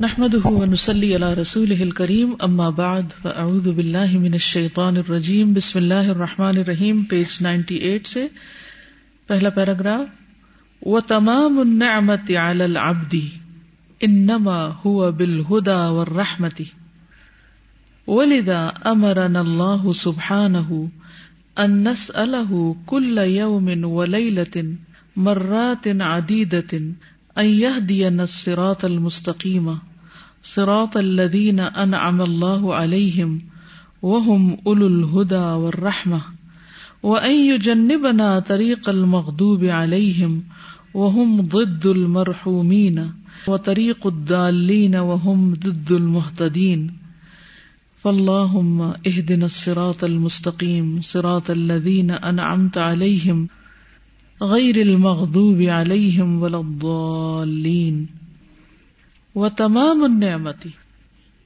نحمده ونصلي على رسوله الكريم اما بعد فاعوذ بالله من الشيطان الرجيم. بسم الله الرحمن الرحيم پیج 98 سے پہلا پیراگراف وتمام النعمة على العبد انما هو بالهدى والرحمة. ولذا امرنا الله سبحانه ان نسأله كل يوم وليلة مرات عديدة ان يهدينا الصراط المستقيم. صراط الذين انعم الله عليهم وهم اولو الهدى والرحمه وان يجنبنا طريق المغضوب عليهم وهم ضد المرحومين وطريق الضالين وهم ضد المهتدين. فاللهم اهدنا الصراط المستقيم. صراط الذين انعمت عليهم غیر المغضوب علیہم ولا الضالین و تمام النعمتی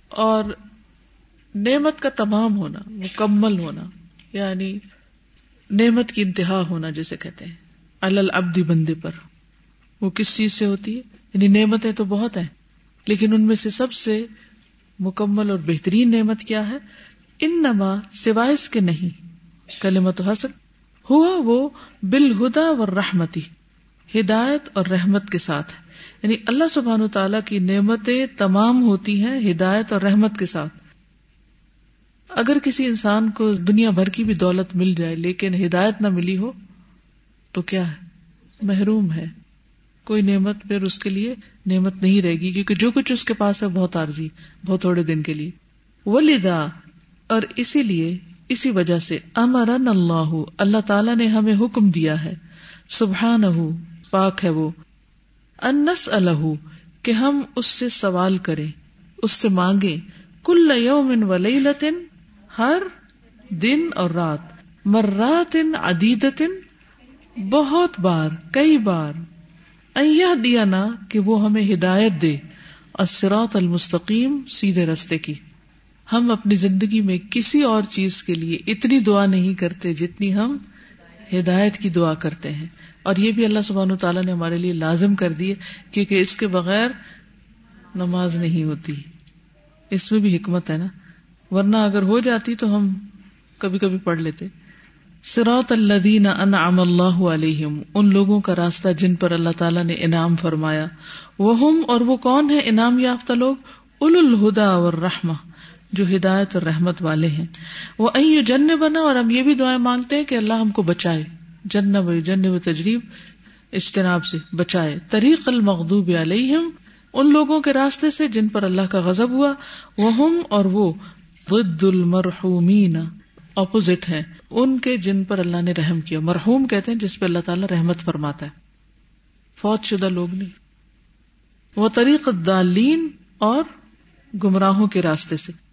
اور نعمت کا تمام ہونا، مکمل ہونا یعنی نعمت کی انتہا ہونا جسے کہتے ہیں۔ العبدی بندے پر۔ وہ کس چیز سے ہوتی ہے؟ یعنی نعمتیں تو بہت ہیں، لیکن ان میں سے سب سے مکمل اور بہترین نعمت کیا ہے؟ ان نما سوائے اس کے نہیں۔ کلمت حسن ہوا وہ بالہدا و رحمتی ہدایت اور رحمت کے ساتھ ہے۔ یعنی اللہ سبحان تعالیٰ کی نعمتیں تمام ہوتی ہیں ہدایت اور رحمت کے ساتھ۔ اگر کسی انسان کو دنیا بھر کی بھی دولت مل جائے لیکن ہدایت نہ ملی ہو، تو کیا ہے؟ محروم ہے۔ کوئی نعمت پھر اس کے لیے نعمت نہیں رہے گی، کیونکہ جو کچھ اس کے پاس ہے بہت عارضی، بہت تھوڑے دن کے لیے۔ ولیدا اور اسی لیے اسی وجہ سے امرن اللہ اللہ تعالیٰ نے ہمیں حکم دیا ہے۔ سبحان پاک ہے وہ۔ انس الح کہ ہم اس سے سوال کریں، اس سے مانگے کل یوم و لطن ہر دن اور رات۔ مراتن عدیدتن، بہت بار، کئی بار۔ ایہ دیا نا کہ وہ ہمیں ہدایت دے۔ اسرات المستقیم، سیدھے رستے کی۔ ہم اپنی زندگی میں کسی اور چیز کے لیے اتنی دعا نہیں کرتے جتنی ہم ہدایت کی دعا کرتے ہیں۔ اور یہ بھی اللہ سبحانہ تعالیٰ نے ہمارے لیے لازم کر دی کیونکہ اس کے بغیر نماز نہیں ہوتی۔ اس میں بھی حکمت ہے نا۔ ورنہ اگر ہو جاتی تو ہم کبھی کبھی پڑھ لیتے۔ سراط الدین انعم اللہ علیہم، ان لوگوں کا راستہ جن پر اللہ تعالیٰ نے انعام فرمایا۔ وہ اور وہ کون ہے انعام یافتہ لوگ؟ اول الہدا اور رحمہ جو ہدایت اور رحمت والے ہیں۔ وہ این جن بنا اور ہم یہ بھی دعائیں مانگتے ہیں کہ اللہ ہم کو بچائے۔ جن و جن و تجریب اجتناب سے بچائے۔ طریق المغدوب علیہم، ان لوگوں کے راستے سے جن پر اللہ کا غضب ہوا۔ وہ ہم اور وہ ضد المرحومین اپوزٹ ہے ان کے جن پر اللہ نے رحم کیا۔ مرحوم کہتے ہیں جس پہ اللہ تعالیٰ رحمت فرماتا ہے۔ فوج شدہ لوگ نہیں۔ وہ طریق دالین اور گمراہوں کے راستے سے۔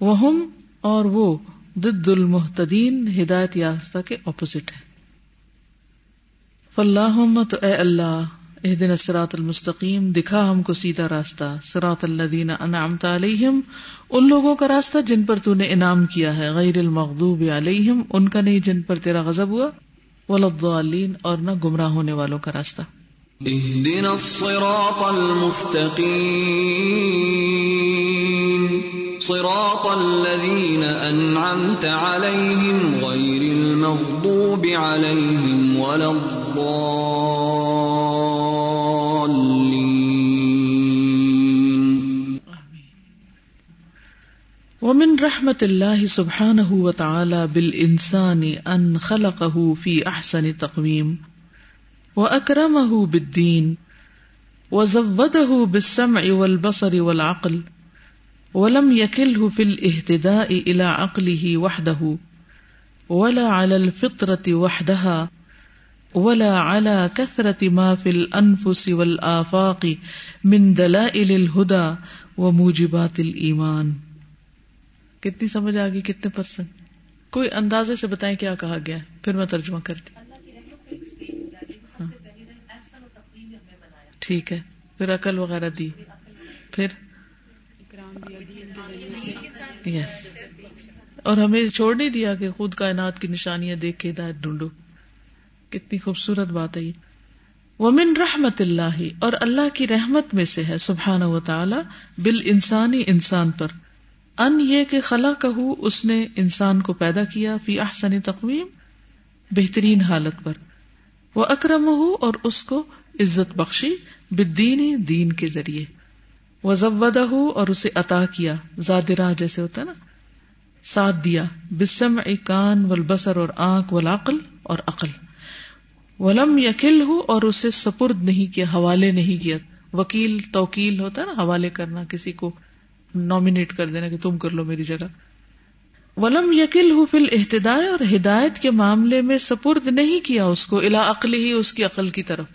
وہ اور وہ دد المحتدین ہدایت یافتہ کے اپوزٹ ہے فلاح تو اے اللہ اح دن سرات المستقیم، دکھا ہم کو سیدھا راستہ سرات اللہ انعام علیہم، ان لوگوں کا راستہ جن پر تو نے انعام کیا ہے، غیر المغضوب علیہم، ان کا نہیں جن پر تیرا غضب ہوا ولین اور نہ گمراہ ہونے والوں کا راستہ۔ اهدنا الصراط المستقيم صراط الذين أنعمت عليهم غير المغضوب عليهم ولا الضالين. ومن رحمة الله سبحانه وتعالى بالإنسان أن خلقه في أحسن تقويم. وأكرمه بالدين. وزوده بالسمع والبصر والعقل. ولم يكله في الاهتداء الى عقله وحده، ولا على الفطره وحدها، ولا على كثرة ما في الأنفس والآفاق من دلائل الهدى وموجبات الإيمان۔ کتنی سمجھ آ گئی کتنے پرسنٹ کوئی اندازے سے بتائیں کیا کہا گیا پھر میں ترجمہ کرتی ہاں۔ ٹھیک ہے۔ پھر عقل وغیرہ دی۔ پھر؟ یس اور ہمیں چھوڑ نہیں دیا کہ خود کائنات کی نشانیاں دیکھ کے ہدایت ڈھونڈو۔ کتنی خوبصورت بات ہے یہ۔ ومن رحمت اللہ اور اللہ کی رحمت میں سے ہے سبحان و تعالی بال انسانی انسان پر۔ ان یہ کہ خلا کہ اس نے انسان کو پیدا کیا فی احسن تقویم، بہترین حالت پر۔ وہ اکرم ہو اور اس کو عزت بخشی بدینی دین کے ذریعے۔ وہ ضبدہ ہو اور اسے عطا کیا، زادرا جیسے ہوتا ہے نا؟ ساتھ دیا بسم کان و بسر اور آنکھ ولاقل اور عقل۔ ولم یقل ہو اور اسے سپرد نہیں کیا، حوالے نہیں کیا۔ وکیل، توکیل ہوتا ہے نا، حوالے کرنا، کسی کو نامنیٹ کر دینا کہ تم کر لو میری جگہ۔ ولم یقل ہو فل احتدائے اور ہدایت کے معاملے میں سپرد نہیں کیا اس کو الا عقل ہی اس کی عقل کی طرف۔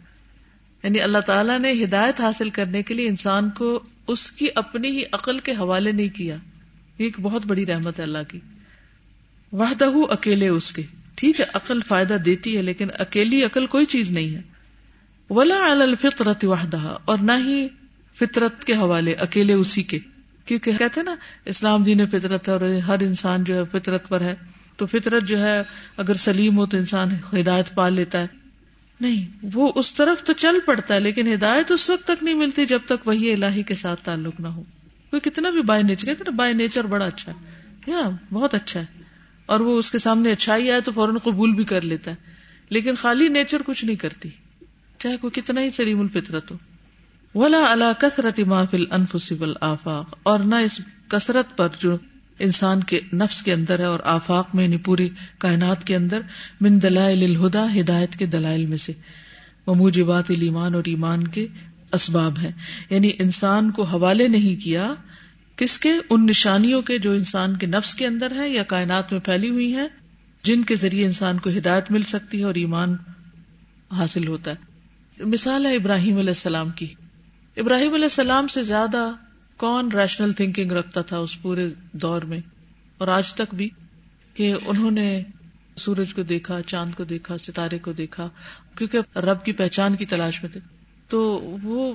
یعنی اللہ تعالیٰ نے ہدایت حاصل کرنے کے لیے انسان کو اس کی اپنی ہی عقل کے حوالے نہیں کیا۔ یہ ایک بہت بڑی رحمت ہے اللہ کی۔ وحدہ اکیلے اس کے۔ ٹھیک ہے، عقل فائدہ دیتی ہے، لیکن اکیلی عقل کوئی چیز نہیں ہے۔ ولا الفطرت وحدہ اور نہ ہی فطرت کے حوالے، اکیلے اسی کے۔ کیونکہ کہتے نا، اسلام دین فطرت ہے اور ہر انسان جو ہے فطرت پر ہے۔ تو فطرت جو ہے، اگر سلیم ہو تو انسان ہدایت پال لیتا ہے۔ نہیں، وہ اس طرف تو چل پڑتا ہے، لیکن ہدایت اس وقت تک نہیں ملتی جب تک وہی الہی کے ساتھ تعلق نہ ہو۔ کوئی کتنا بھی بائی نیچر کہتے نا بائی نیچر بڑا اچھا ہے۔ یا، بہت اچھا ہے۔ اور وہ اس کے سامنے اچھائی آئے تو فوراً قبول بھی کر لیتا ہے۔ لیکن خالی نیچر کچھ نہیں کرتی۔ چاہے کوئی کتنا ہی سلیم الفطرت ہو۔ ولا اللہ کثرت محفل انفسبل آفاق اور نہ اس کثرت پر جو انسان کے نفس کے اندر ہے اور آفاق میں یعنی پوری کائنات کے اندر، من دلائل الہدا ہدایت کے دلائل میں سے۔ وہ موجبات ایمان اور ایمان کے اسباب ہے یعنی انسان کو حوالے نہیں کیا کس کے، ان نشانیوں کے جو انسان کے نفس کے اندر ہے یا کائنات میں پھیلی ہوئی ہیں، جن کے ذریعے انسان کو ہدایت مل سکتی ہے اور ایمان حاصل ہوتا ہے۔ مثال ہے ابراہیم علیہ السلام کی۔ ابراہیم علیہ السلام سے زیادہ کون ریشنل تھنکنگ رکھتا تھا اس پورے دور میں اور آج تک بھی کہ انہوں نے سورج کو دیکھا، چاند کو دیکھا، ستارے کو دیکھا، کیونکہ رب کی پہچان کی تلاش میں تھے۔ تو وہ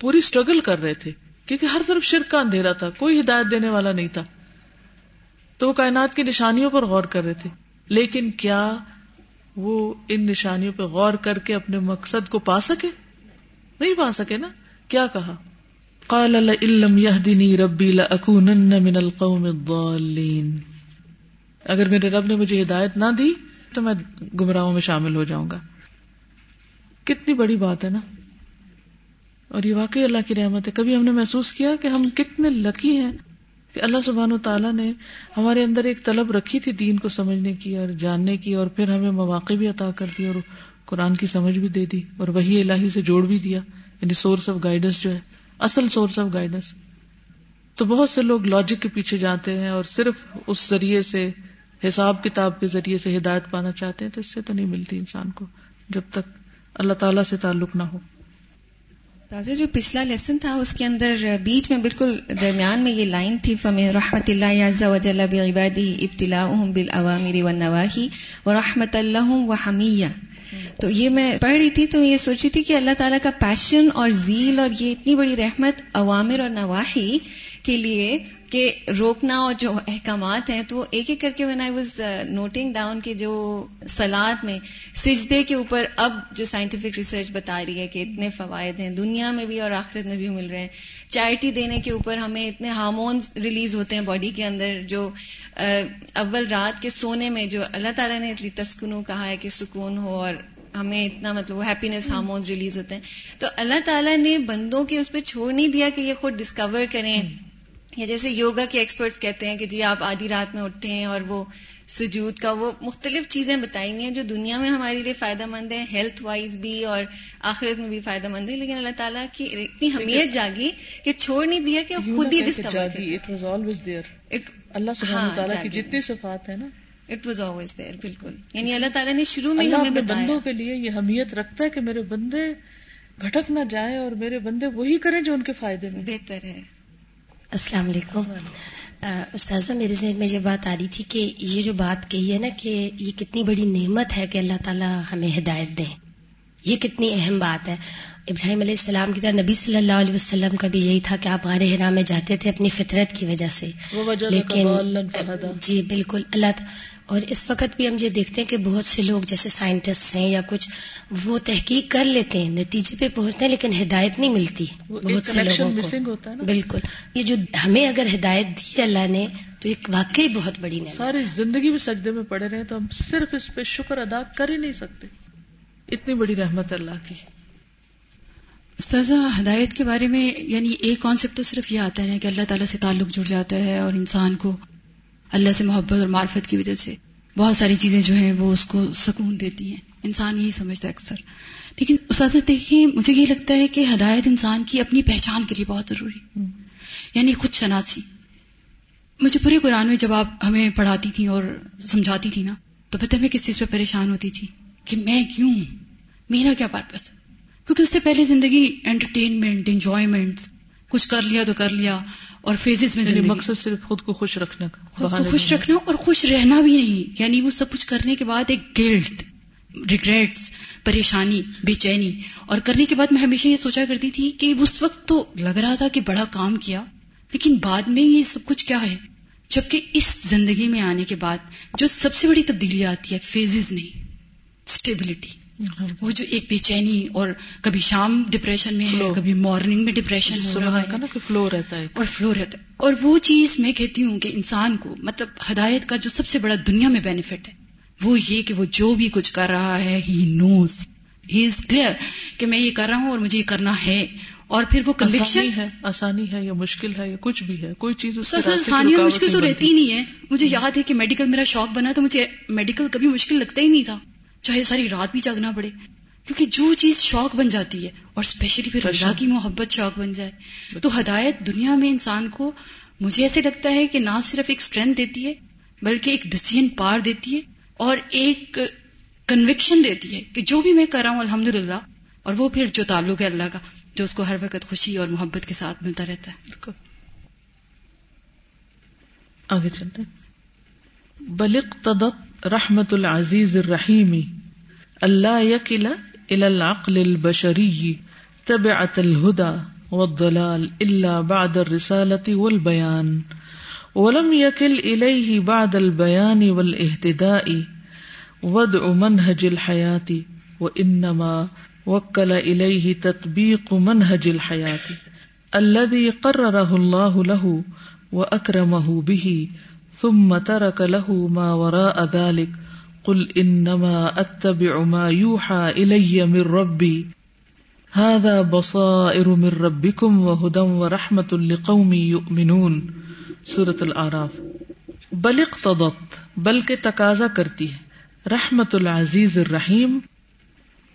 پوری اسٹرگل کر رہے تھے، کیونکہ ہر طرف شرک کا اندھیرا تھا، کوئی ہدایت دینے والا نہیں تھا۔ تو وہ کائنات کی نشانیوں پر غور کر رہے تھے۔ لیکن کیا وہ ان نشانیوں پہ غور کر کے اپنے مقصد کو پا سکے؟ نہیں پا سکے نا؟ کیا کہا؟ قال لئن يهدني ربي لاكونن من القوم الضالين۔ اگر میرے رب نے مجھے ہدایت نہ دی تو میں گمراہوں میں شامل ہو جاؤں گا۔ کتنی بڑی بات ہے نا۔ اور یہ واقعی اللہ کی رحمت ہے۔ کبھی ہم نے محسوس کیا کہ ہم کتنے لکی ہیں کہ اللہ سبحان و تعالیٰ نے ہمارے اندر ایک طلب رکھی تھی دین کو سمجھنے کی اور جاننے کی اور پھر ہمیں مواقع بھی عطا کر دی اور قرآن کی سمجھ بھی دے دی اور وہی الہی سے جوڑ بھی دیا۔ یعنی سورس آف گائیڈنس جو ہے۔ اصل سورس آف گائیڈنس تو بہت سے لوگ لاجک کے پیچھے جاتے ہیں اور صرف اس ذریعے سے حساب کتاب کے ذریعے سے ہدایت پانا چاہتے ہیں تو اس سے تو نہیں ملتی انسان کو جب تک اللہ تعالیٰ سے تعلق نہ ہو۔ تازہ جو پچھلا لیسن تھا، اس کے اندر بیچ میں بالکل درمیان میں یہ لائن تھی فم رحمت اللہ عبادی ابتلا بالعوامر والنواہی ورحمت اللہ و حمیہ تو یہ میں پڑھ رہی تھی تو یہ سوچی تھی کہ اللہ تعالیٰ کا پیشن اور زیل اور یہ اتنی بڑی رحمت عوامر اور نواحی کے لیے کہ روکنا اور جو احکامات ہیں تو ایک ایک کر کے when I was noting down کے جو سلاد میں سجدے کے اوپر اب جو سائنٹیفک ریسرچ بتا رہی ہے کہ اتنے فوائد ہیں، دنیا میں بھی اور آخرت میں بھی مل رہے ہیں۔ چائٹی دینے کے اوپر ہمیں اتنے ہارمونس ریلیز ہوتے ہیں باڈی کے اندر جو uh, اول رات کے سونے میں جو اللہ تعالیٰ نے اتنی تسکنو کہا ہے کہ سکون ہو اور ہمیں اتنا مطلب ہیپینس ہارمونس ریلیز ہوتے ہیں۔ تو اللہ تعالیٰ نے بندوں کے اس پہ چھوڑ نہیں دیا کہ یہ خود ڈسکور کریں۔ یا جیسے یوگا کے ایکسپرٹس کہتے ہیں کہ جی آپ آدھی رات میں اٹھتے ہیں اور وہ سجود کا وہ مختلف چیزیں بتائی ہیں جو دنیا میں ہمارے لیے فائدہ مند ہیں ہیلتھ وائز بھی اور آخرت میں بھی فائدہ مند ہے لیکن اللہ تعالیٰ کی اتنی حمیت جاگی کہ چھوڑ نہیں دیا کہ خود ہی ڈسکور اللہ ہاں، کی جتنی صفات ہے نا۔ اٹ واز آلویز دیئر بالکل۔ یعنی اللہ تعالیٰ نے شروع میں ہمیں بندوں کے لیے یہ حمیت رکھتا ہے کہ میرے بندے بھٹک نہ جائیں اور میرے بندے وہی کریں جو ان کے فائدے میں۔ بہتر ہے۔ السلام علیکم۔ استاذہ میرے ذہن میں یہ بات آ رہی تھی کہ یہ جو بات کہی ہے نا کہ یہ کتنی بڑی نعمت ہے کہ اللہ تعالیٰ ہمیں ہدایت دیں یہ کتنی اہم بات ہے۔ ابراہیم علیہ السلام کی طرح نبی صلی اللہ علیہ وسلم کا بھی یہی تھا کہ آپ غار حرام میں جاتے تھے اپنی فطرت کی وجہ سے۔ لیکن جی بالکل۔ اللہ اور اس وقت بھی ہم یہ دیکھتے ہیں کہ بہت سے لوگ جیسے سائنٹسٹ ہیں یا کچھ وہ تحقیق کر لیتے ہیں نتیجے پہ پہنچتے ہیں لیکن ہدایت نہیں ملتی بہت سے لوگوں کو۔ بالکل۔ یہ جو ہمیں اگر ہدایت دی اللہ نے تو ایک واقعی بہت بڑی نہیں ساری زندگی میں سجدے میں پڑے رہے تو ہم صرف اس پہ شکر ادا کر ہی نہیں سکتے۔ اتنی بڑی رحمت اللہ کی۔ استاذہ ہدایت کے بارے میں یعنی ایک کانسیپٹ تو صرف یہ آتا ہے کہ اللہ تعالیٰ سے تعلق جڑ جاتا ہے اور انسان کو اللہ سے محبت اور معرفت کی وجہ سے بہت ساری چیزیں جو ہیں وہ اس کو سکون دیتی ہیں۔ انسان یہی سمجھتا ہے اکثر۔ لیکن استاذہ دیکھیے مجھے یہ لگتا ہے کہ ہدایت انسان کی اپنی پہچان کے لیے بہت ضروری یعنی خود شناسی۔ مجھے پورے قرآن میں جب آپ ہمیں پڑھاتی تھی اور سمجھاتی تھی نا تو پتہ میں کس چیز پہ پریشان ہوتی تھی؟ کہ میں کیوں؟ میرا کیا پرپس ہے؟ کیونکہ اس سے پہلے زندگی انٹرٹینمنٹ انجوائمنٹ کچھ کر لیا تو کر لیا اور فیزز میں یعنی زندگی۔ مقصد صرف خود کو خوش رکھنا کا خود کو خوش رکھنا اور خوش رہنا بھی نہیں۔ یعنی وہ سب کچھ کرنے کے بعد ایک گلٹ ریگریٹس پریشانی بے چینی۔ اور کرنے کے بعد میں ہمیشہ یہ سوچا کرتی تھی کہ اس وقت تو لگ رہا تھا کہ بڑا کام کیا لیکن بعد میں یہ سب کچھ کیا ہے؟ جبکہ اس زندگی میں آنے کے بعد جو سب سے بڑی تبدیلی آتی ہے فیزز نہیں اسٹیبلٹی وہ جو ایک بے چینی اور کبھی شام ڈپریشن میں ہے کبھی مارننگ میں ڈپریشن ہو رہا ہے۔ فلو رہتا ہے۔ اور فلو رہتا ہے۔ اور وہ چیز میں کہتی ہوں کہ انسان کو مطلب ہدایت کا جو سب سے بڑا دنیا میں بینیفٹ ہے وہ یہ کہ وہ جو بھی کچھ کر رہا ہے ہی نوز ہی از کلیئر کہ میں یہ کر رہا ہوں اور مجھے یہ کرنا ہے۔ اور پھر وہ کنوکشن ہے آسانی ہے یا مشکل ہے یا کچھ بھی ہے کوئی چیز آسانی اور مشکل تو رہتی ہی نہیں ہے۔ مجھے یاد ہے کہ میڈیکل میرا شوق بنا تو مجھے میڈیکل کبھی مشکل لگتا ہی نہیں تھا۔ چاہے ساری رات بھی جاگنا پڑے کیونکہ جو چیز شوق بن جاتی ہے اور اسپیشلی پھر اللہ کی محبت شوق بن جائے تو ہدایت دنیا میں انسان کو مجھے ایسے لگتا ہے کہ نہ صرف ایک اسٹرینتھ دیتی ہے بلکہ ایک ڈسیزن پار دیتی ہے اور ایک کنوکشن دیتی ہے کہ جو بھی میں کر رہا ہوں الحمد اور وہ پھر جو تعلق ہے اللہ کا جو اس کو ہر وقت خوشی اور محبت کے ساتھ ملتا رہتا ہے۔ آگے چلتے بلک تدت رحمت العزیز الرحیم. اللہ یقل العقل البشری. طبعت الهدى والضلال الا بعد الرسالة والبيان ولم يكل اليه بعد البيان والاهتداء ودع منهج الحياة وانما وكل اليه تطبيق منهج الحياة الذي قرره الله له واكرمه به ثم ترك له ما وراء ذلك. قل انما اتبع ما يوحى الي من ربي. هذا بصائر من ربكم وهدى ورحمة لقوم يؤمنون. سورة الاعراف بل اقتضت، بلکہ تقاضا کرتی ہے. رحمت العزیز الرحیم.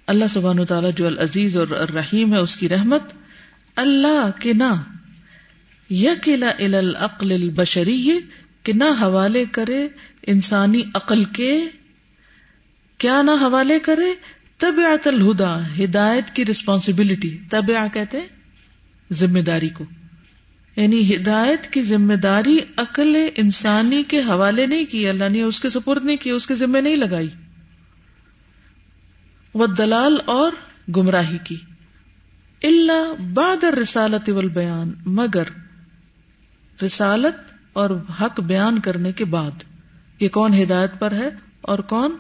اللہ سبحانہ تعالیٰ جو العزیز اور الرحیم ہے، اس کی رحمت. اللہ کے نہ یقلا العقل البشری کہ نہ حوالے کرے انسانی عقل کے، کیا نہ حوالے کرے، طبیعت الہدا، ہدایت کی ریسپانسبلٹی طبع کہتے ذمہ داری کو۔ یعنی ہدایت کی ذمہ داری عقل انسانی کے حوالے نہیں کی، اللہ نے اس کے سپرد نہیں کی، اس کے ذمہ نہیں لگائی۔ وہ دلال اور گمراہی کی۔ اللہ باد رسالت والبیان مگر رسالت اور حق بیان کرنے کے بعد یہ کون ہدایت پر ہے اور کون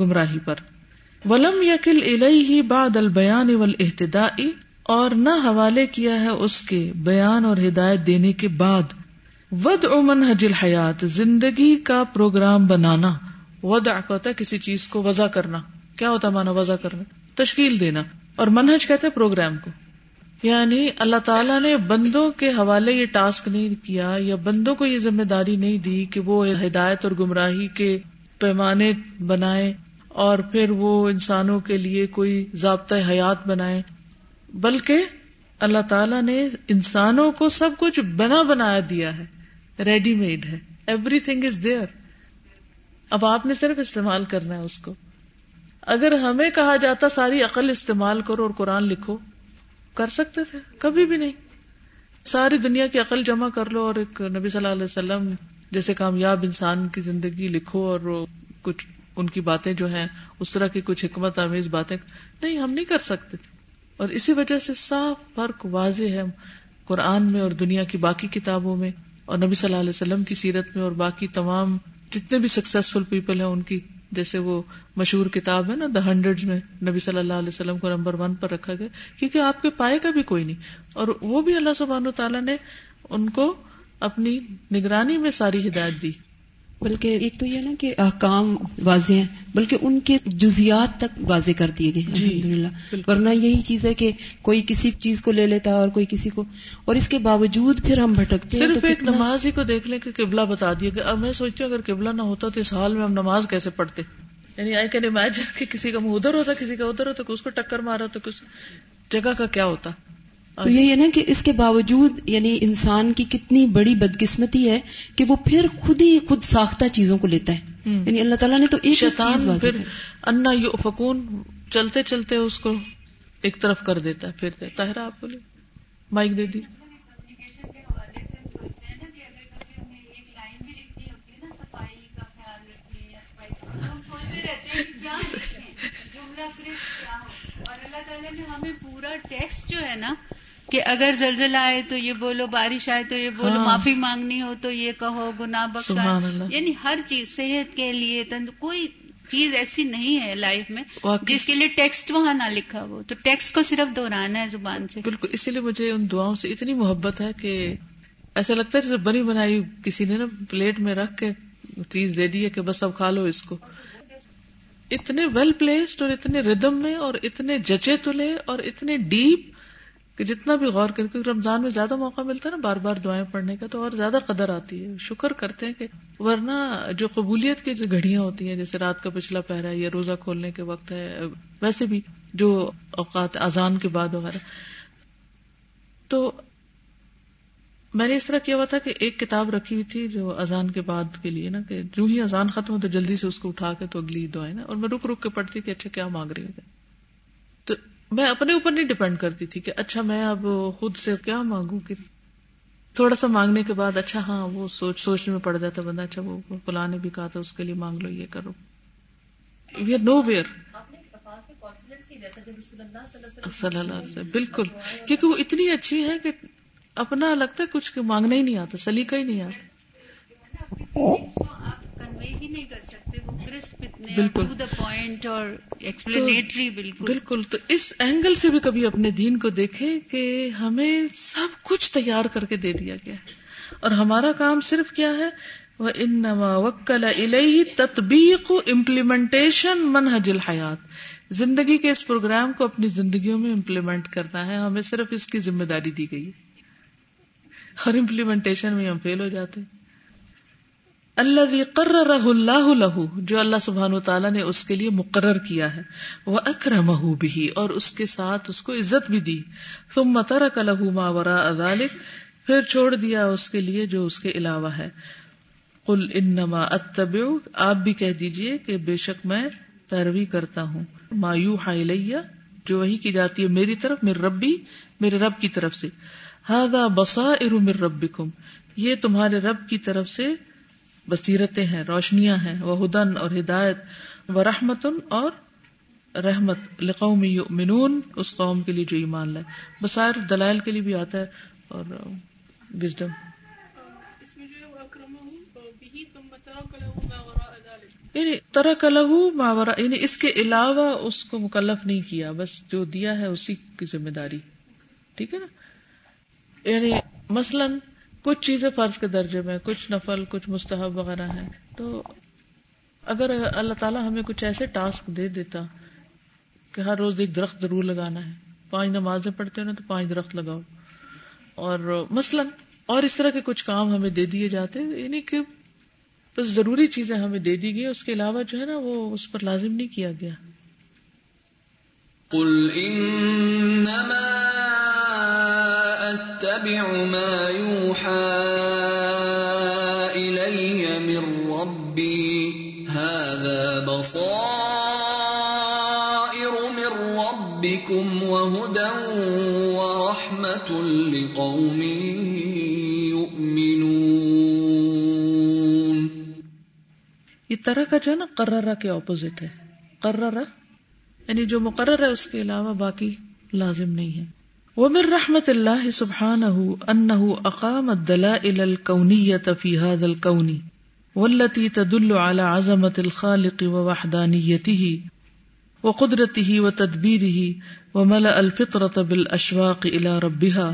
گمراہی پر۔ ولم یقل ہی باد البیان احتدائی اور نہ حوالے کیا ہے اس کے بیان اور ہدایت دینے کے بعد۔ ود امن حجل حیات زندگی کا پروگرام بنانا۔ ود ہوتا ہے کسی چیز کو وضع کرنا۔ کیا ہوتا مانا وضع کرنا؟ تشکیل دینا۔ اور منہج کہتے پروگرام کو۔ یعنی اللہ تعالیٰ نے بندوں کے حوالے یہ ٹاسک نہیں کیا یا بندوں کو یہ ذمہ داری نہیں دی کہ وہ ہدایت اور گمراہی کے پیمانے بنائے اور پھر وہ انسانوں کے لیے کوئی ضابطۂ حیات بنائے بلکہ اللہ تعالیٰ نے انسانوں کو سب کچھ بنا بنایا دیا ہے ریڈی میڈ ہے ایوری تھنگ از دیئر اب آپ نے صرف استعمال کرنا ہے اس کو۔ اگر ہمیں کہا جاتا ساری عقل استعمال کرو اور قرآن لکھو۔ کر سکتے تھے؟ کبھی بھی نہیں۔ ساری دنیا کی عقل جمع کر لو اور ایک نبی صلی اللہ علیہ وسلم جیسے کامیاب انسان کی زندگی لکھو اور کچھ ان کی باتیں جو ہیں، اس طرح کی کچھ حکمت آمیز باتیں۔ نہیں، ہم نہیں کر سکتے۔ تھے اور اسی وجہ سے صاف فرق واضح ہے قرآن میں اور دنیا کی باقی کتابوں میں اور نبی صلی اللہ علیہ وسلم کی سیرت میں اور باقی تمام جتنے بھی سکسیسفل پیپل ہیں، ان کی جیسے وہ مشہور کتاب ہے نا دا ہنڈریڈ میں نبی صلی اللہ علیہ وسلم کو نمبر ون پر رکھا گیا، کیونکہ آپ کے پائے کا بھی کوئی نہیں۔ اور وہ بھی اللہ سبحان و تعالیٰ نے ان کو اپنی نگرانی میں ساری ہدایت دی۔ بلکہ ایک تو یہ نا کہ احکام واضح ہیں بلکہ ان کے جزیات تک واضح کر دیے گئے جی، الحمد۔ ورنہ یہی چیز ہے کہ کوئی کسی چیز کو لے لیتا ہے اور کوئی کسی کو اور اس کے باوجود پھر ہم بھٹکتے ہیں صرف تو ایک نماز ہی کو دیکھ لیں کہ قبلہ بتا دیا گیا اب میں سوچتی ہوں اگر قبلہ نہ ہوتا تو اس حال میں ہم نماز کیسے پڑھتے؟ یعنی آئی کین امیجن کہ کسی کا منہ ادھر ہوتا کسی کا ادھر ہوتا اس کو ٹکر مارا تو کچھ جگہ کا کیا ہوتا؟ تو یہی ہے نا کہ اس کے باوجود یعنی انسان کی کتنی بڑی بدقسمتی ہے کہ وہ پھر خود ہی خود ساختہ چیزوں کو لیتا ہے۔ یعنی اللہ تعالیٰ نے تو ایک شیطان پھر انا یو فکون چلتے چلتے اس کو ایک طرف کر دیتا ہے پھر دیتا ہے۔ آپ بولے مائک دے دی۔ اور اللہ تعالیٰ نے ہمیں پورا ٹیکسٹ جو ہے نا کہ اگر زلزلہ آئے تو یہ بولو بارش آئے تو یہ بولو ہاں۔ معافی مانگنی ہو تو یہ کہو گناہ بخشا۔ یعنی ہر چیز صحت کے لیے تند کوئی چیز ایسی نہیں ہے لائف میں۔ جس کے لیے ٹیکسٹ وہاں نہ لکھا ہو تو ٹیکسٹ کو صرف دہرانا ہے زبان سے بالکل اسی لیے مجھے ان دعاؤں سے اتنی محبت ہے کہ ایسا لگتا ہے جیسے بنی بنائی کسی نے نا پلیٹ میں رکھ کے چیز دے دی ہے کہ بس اب کھا لو اس کو اتنے ویل پلیسڈ اور اتنے ردم میں اور اتنے جچے تلے اور اتنے ڈیپ کہ جتنا بھی غور کر کیونکہ رمضان میں زیادہ موقع ملتا ہے نا بار بار دعائیں پڑھنے کا، تو اور زیادہ قدر آتی ہے۔ شکر کرتے ہیں کہ، ورنہ جو قبولیت کی جو گھڑیاں ہوتی ہیں، جیسے رات کا پچھلا پہرا ہے یا روزہ کھولنے کے وقت ہے، ویسے بھی جو اوقات اذان کے بعد وغیرہ۔ تو میں نے اس طرح کیا ہوا تھا کہ ایک کتاب رکھی ہوئی تھی جو اذان کے بعد کے لیے نا، کہ جو ہی اذان ختم ہو تو جلدی سے اس کو اٹھا کے تو اگلی دعائیں نا۔ اور میں رک رک کے پڑھتی کہ اچھا کیا مانگ رہی ہوں۔ تو میں اپنے اوپر نہیں ڈپینڈ کرتی تھی کہ اچھا میں اب خود سے کیا مانگوں کہ تھوڑا سا مانگنے کے بعد اچھا ہاں وہ سوچ سوچنے میں پڑ جاتا بندہ اچھا وہ فلاں نے بھی کہا تھا اس کے لیے مانگ لو، یہ کرو۔ وی آر نو ویئر صلی اللہ علیہ بالکل۔ کیونکہ وہ اتنی اچھی ہے کہ اپنا لگتا ہے کچھ مانگنا ہی نہیں آتا، سلیقہ ہی نہیں آتا۔ کنوے ہی نہیں کر سکتے۔ بالکل۔ ٹو دا پوائنٹ اور ایکسپلینیٹری بالکل بالکل تو اس اینگل سے بھی کبھی اپنے دین کو دیکھیں کہ ہمیں سب کچھ تیار کر کے دے دیا گیا ہے اور ہمارا کام صرف کیا ہے وہ ان وکل الہی تطبیق امپلیمنٹیشن منہج الحیات زندگی کے اس پروگرام کو اپنی زندگیوں میں امپلیمنٹ کرنا ہے ہمیں صرف اس کی ذمہ داری دی گئی ہے اور امپلیمنٹیشن میں ہم فیل ہو جاتے ہیں اللہ قرر اللہ لہو جو اللہ سبحان و تعالیٰ نے اس کے لیے مقرر کیا ہے وہ اکرم بھی اور اس کے ساتھ اس کو عزت بھی دی۔ تم مترک لہو ما ورا ذلك، پھر چھوڑ دیا اس کے لیے جو اس کے علاوہ ہے۔ قل انما اتبع آپ بھی کہہ دیجیے کہ بے شک میں پیروی کرتا ہوں۔ ما یوحى جو وہی کی جاتی ہے میری طرف میرے ربی میرے رب کی طرف سے۔ ہاذا بصائر من ربکم یہ تمہارے رب کی طرف سے بصیرتیں ہیں روشنیاں ہیں وہ ہدن اور ہدایت و رحمتن اور رحمت لقوم یؤمنون اس قوم کے لیے جو ایمان لائے۔ بصائر دلائل کے لیے بھی آتا ہے اور وزڈم یعنی طرح کلو ماورا یعنی اس کے علاوہ اس کو مکلف نہیں کیا بس جو دیا ہے اسی کی ذمہ داری۔ ٹھیک ہے نا؟ یعنی مثلاً کچھ چیزیں فرض کے درجے میں، کچھ نفل، کچھ مستحب وغیرہ ہیں۔ تو اگر اللہ تعالیٰ ہمیں کچھ ایسے ٹاسک دے دیتا کہ ہر روز ایک درخت ضرور لگانا ہے، پانچ نمازیں پڑھتے ہو نا تو پانچ درخت لگاؤ۔ اور مثلاً اور اس طرح کے کچھ کام ہمیں دے دیے جاتے یعنی کہ بس ضروری چیزیں ہمیں دے دی گئی، اس کے علاوہ جو ہے نا وہ اس پر لازم نہیں کیا گیا۔ قل انما اتبع ما يوحى الي من ربي، هذا بصائر من ربكم وهدى ورحمة لقوم يؤمنون. یہ طرح کا جو ہے نا قررہ کے اپوزٹ ہے. قررہ یعنی جو مقرر ہے اس کے علاوہ باقی لازم نہیں ہے۔ ومن رحمت اللہ سبحانہ انہ اقام الدلائل الکونیت فی هذا الکون والتي تدل على عظمة الخالق ووحدانيته وقدرته وتدبيره وملأ الفطرة بالاشواق الى ربها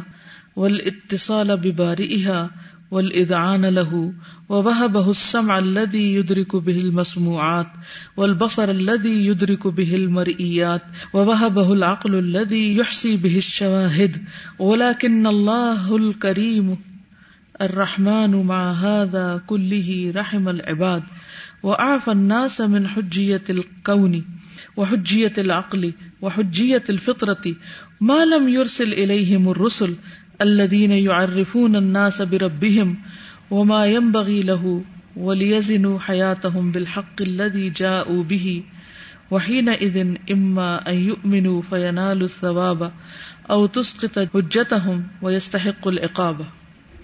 والاتصال ببارئها والإذعان له ووهبه السمع الذي يدرك به المسموعات والبصر الذي يدرك به المرئيات ووهبه العقل الذي يحصي به الشواهد ولكن الله الكريم الرحمن مع هذا كله رحم العباد وأعفى الناس من حجية الكون وحجية العقل وحجية الفطرة ما لم يرسل إليهم الرسل الذين يعرفون الناس بربهم وما ينبغي له وليزنوا حياتهم بالحق الذي جاءوا به وحينئذ إما أن يؤمنوا فينالوا الثواب أو تسقط حجتهم ويستحق العقاب.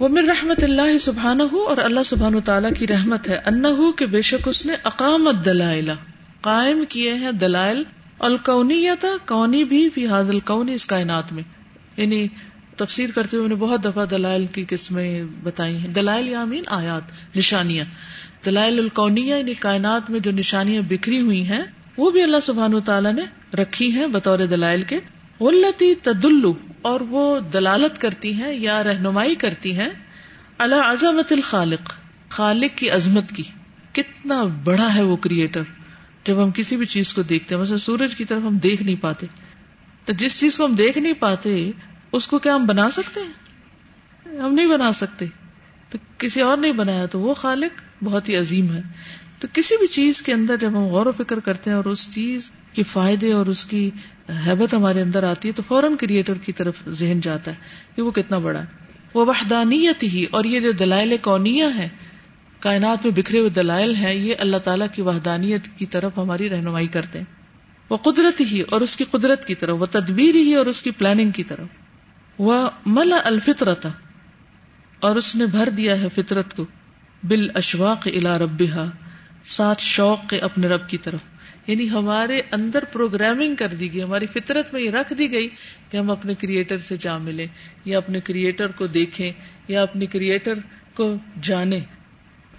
ومن رحمت اللہ سبحانہ اور اللہ سبحانہ تعالیٰ کی رحمت ہے انہو کہ بے شک اس نے اقامت دلائل قائم کیے ہیں دلائل الکونیت، کونی بھی فی حاضل کونی اس کائنات میں. یعنی تفسیر کرتے ہوئے بہت دفعہ دلائل کی قسمیں بتائی ہیں۔ دلائل یا مین آیات، نشانیاں۔ دلائل الکونیہ یعنی کائنات میں جو نشانیاں بکھری ہوئی ہیں، وہ بھی اللہ سبحان تعالیٰ نے رکھی ہیں بطور دلائل کے۔ ولتی تدلو اور وہ دلالت کرتی ہیں یا رہنمائی کرتی ہیں۔ اللہ عظمت الخالق، خالق کی عظمت کی۔ کتنا بڑا ہے وہ کریٹر جب ہم کسی بھی چیز کو دیکھتے ہیں، مثلا سورج کی طرف ہم دیکھ نہیں پاتے۔ تو جس چیز کو ہم دیکھ نہیں پاتے اس کو کیا ہم بنا سکتے ہیں؟ ہم نہیں بنا سکتے۔ تو کسی اور نہیں بنایا، تو وہ خالق بہت ہی عظیم ہے۔ تو کسی بھی چیز کے اندر جب ہم غور و فکر کرتے ہیں اور اس چیز کے فائدے اور اس کی حیبت ہمارے اندر آتی ہے، تو فوراً کریٹر کی طرف ذہن جاتا ہے کہ وہ کتنا بڑا ہے۔ وہ وحدانیت ہی، اور یہ جو دلائل کونیا ہے کائنات میں بکھرے ہوئے دلائل ہیں، یہ اللہ تعالیٰ کی وحدانیت کی طرف ہماری رہنمائی کرتے ہیں۔ وہ قدرت ہی اور اس کی قدرت کی طرف، وہ تدبیر ہی اور اس کی پلاننگ کی طرف۔ وہ ملا الفطرت اور اس نے بھر دیا ہے فطرت کو بال اشواق الا ربا ساتھ شوق کے اپنے رب کی طرف۔ یعنی ہمارے اندر پروگرامنگ کر دی گئی، ہماری فطرت میں یہ رکھ دی گئی کہ ہم اپنے کریٹر سے جا ملے یا اپنے کریٹر کو دیکھیں، یا اپنے کریٹر کو جانے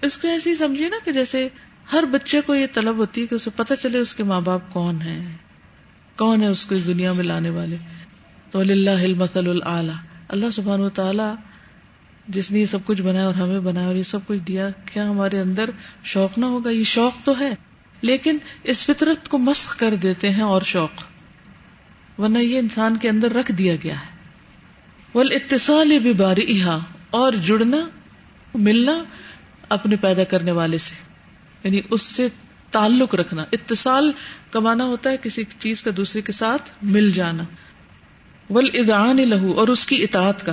اس کو ایسی سمجھیے نا کہ جیسے ہر بچے کو یہ طلب ہوتی ہے کہ اسے پتہ چلے اس کے ماں باپ کون ہے کون ہے اس کو اس دنیا میں لانے والے۔ تو اللہ العلی اللہ سبحان و تعالی جس نے یہ سب کچھ بنایا اور ہمیں بنایا اور یہ سب کچھ دیا، کیا ہمارے اندر شوق نہ ہوگا؟ یہ شوق تو ہے، لیکن اس فطرت کو مسخ کر دیتے ہیں اور شوق۔ ورنہ یہ انسان کے اندر رکھ دیا گیا ہے۔ ول اتصال باری اور جڑنا، ملنا اپنے پیدا کرنے والے سے۔ یعنی اس سے تعلق رکھنا۔ اتصال کمانا ہوتا ہے کسی چیز کا دوسرے کے ساتھ مل جانا۔ ول ادان لہو اور اس کی اطاعت کا۔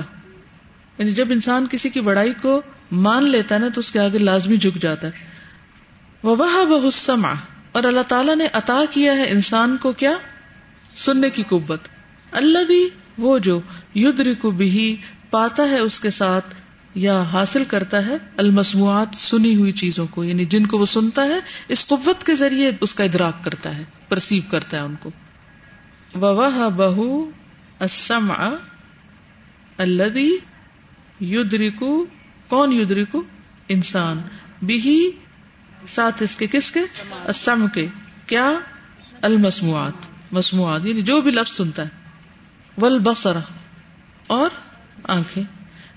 یعنی جب انسان کسی کی بڑائی کو مان لیتا ہے نا، تو اس کے آگے لازمی جھک جاتا ہے۔ وہ بہسما اور اللہ تعالیٰ نے عطا کیا ہے انسان کو کیا؟ سننے کی قوت۔ اللہ بھی وہ جو ید رکو بھی پاتا ہے اس کے ساتھ یا حاصل کرتا ہے المسموعات، سنی ہوئی چیزوں کو۔ یعنی جن کو وہ سنتا ہے، اس قوت کے ذریعے اس کا ادراک کرتا ہے، پرسیو کرتا ہے ان کو۔ وہ بہو اسم اللہ یدرکو کون یدرکو انسان. بھی ساتھ اس کے کس کے؟ اسم کے. کیا؟ المسموعات. مسموعات یعنی جو بھی لفظ سنتا ہے. ول بسر اور آنکھیں.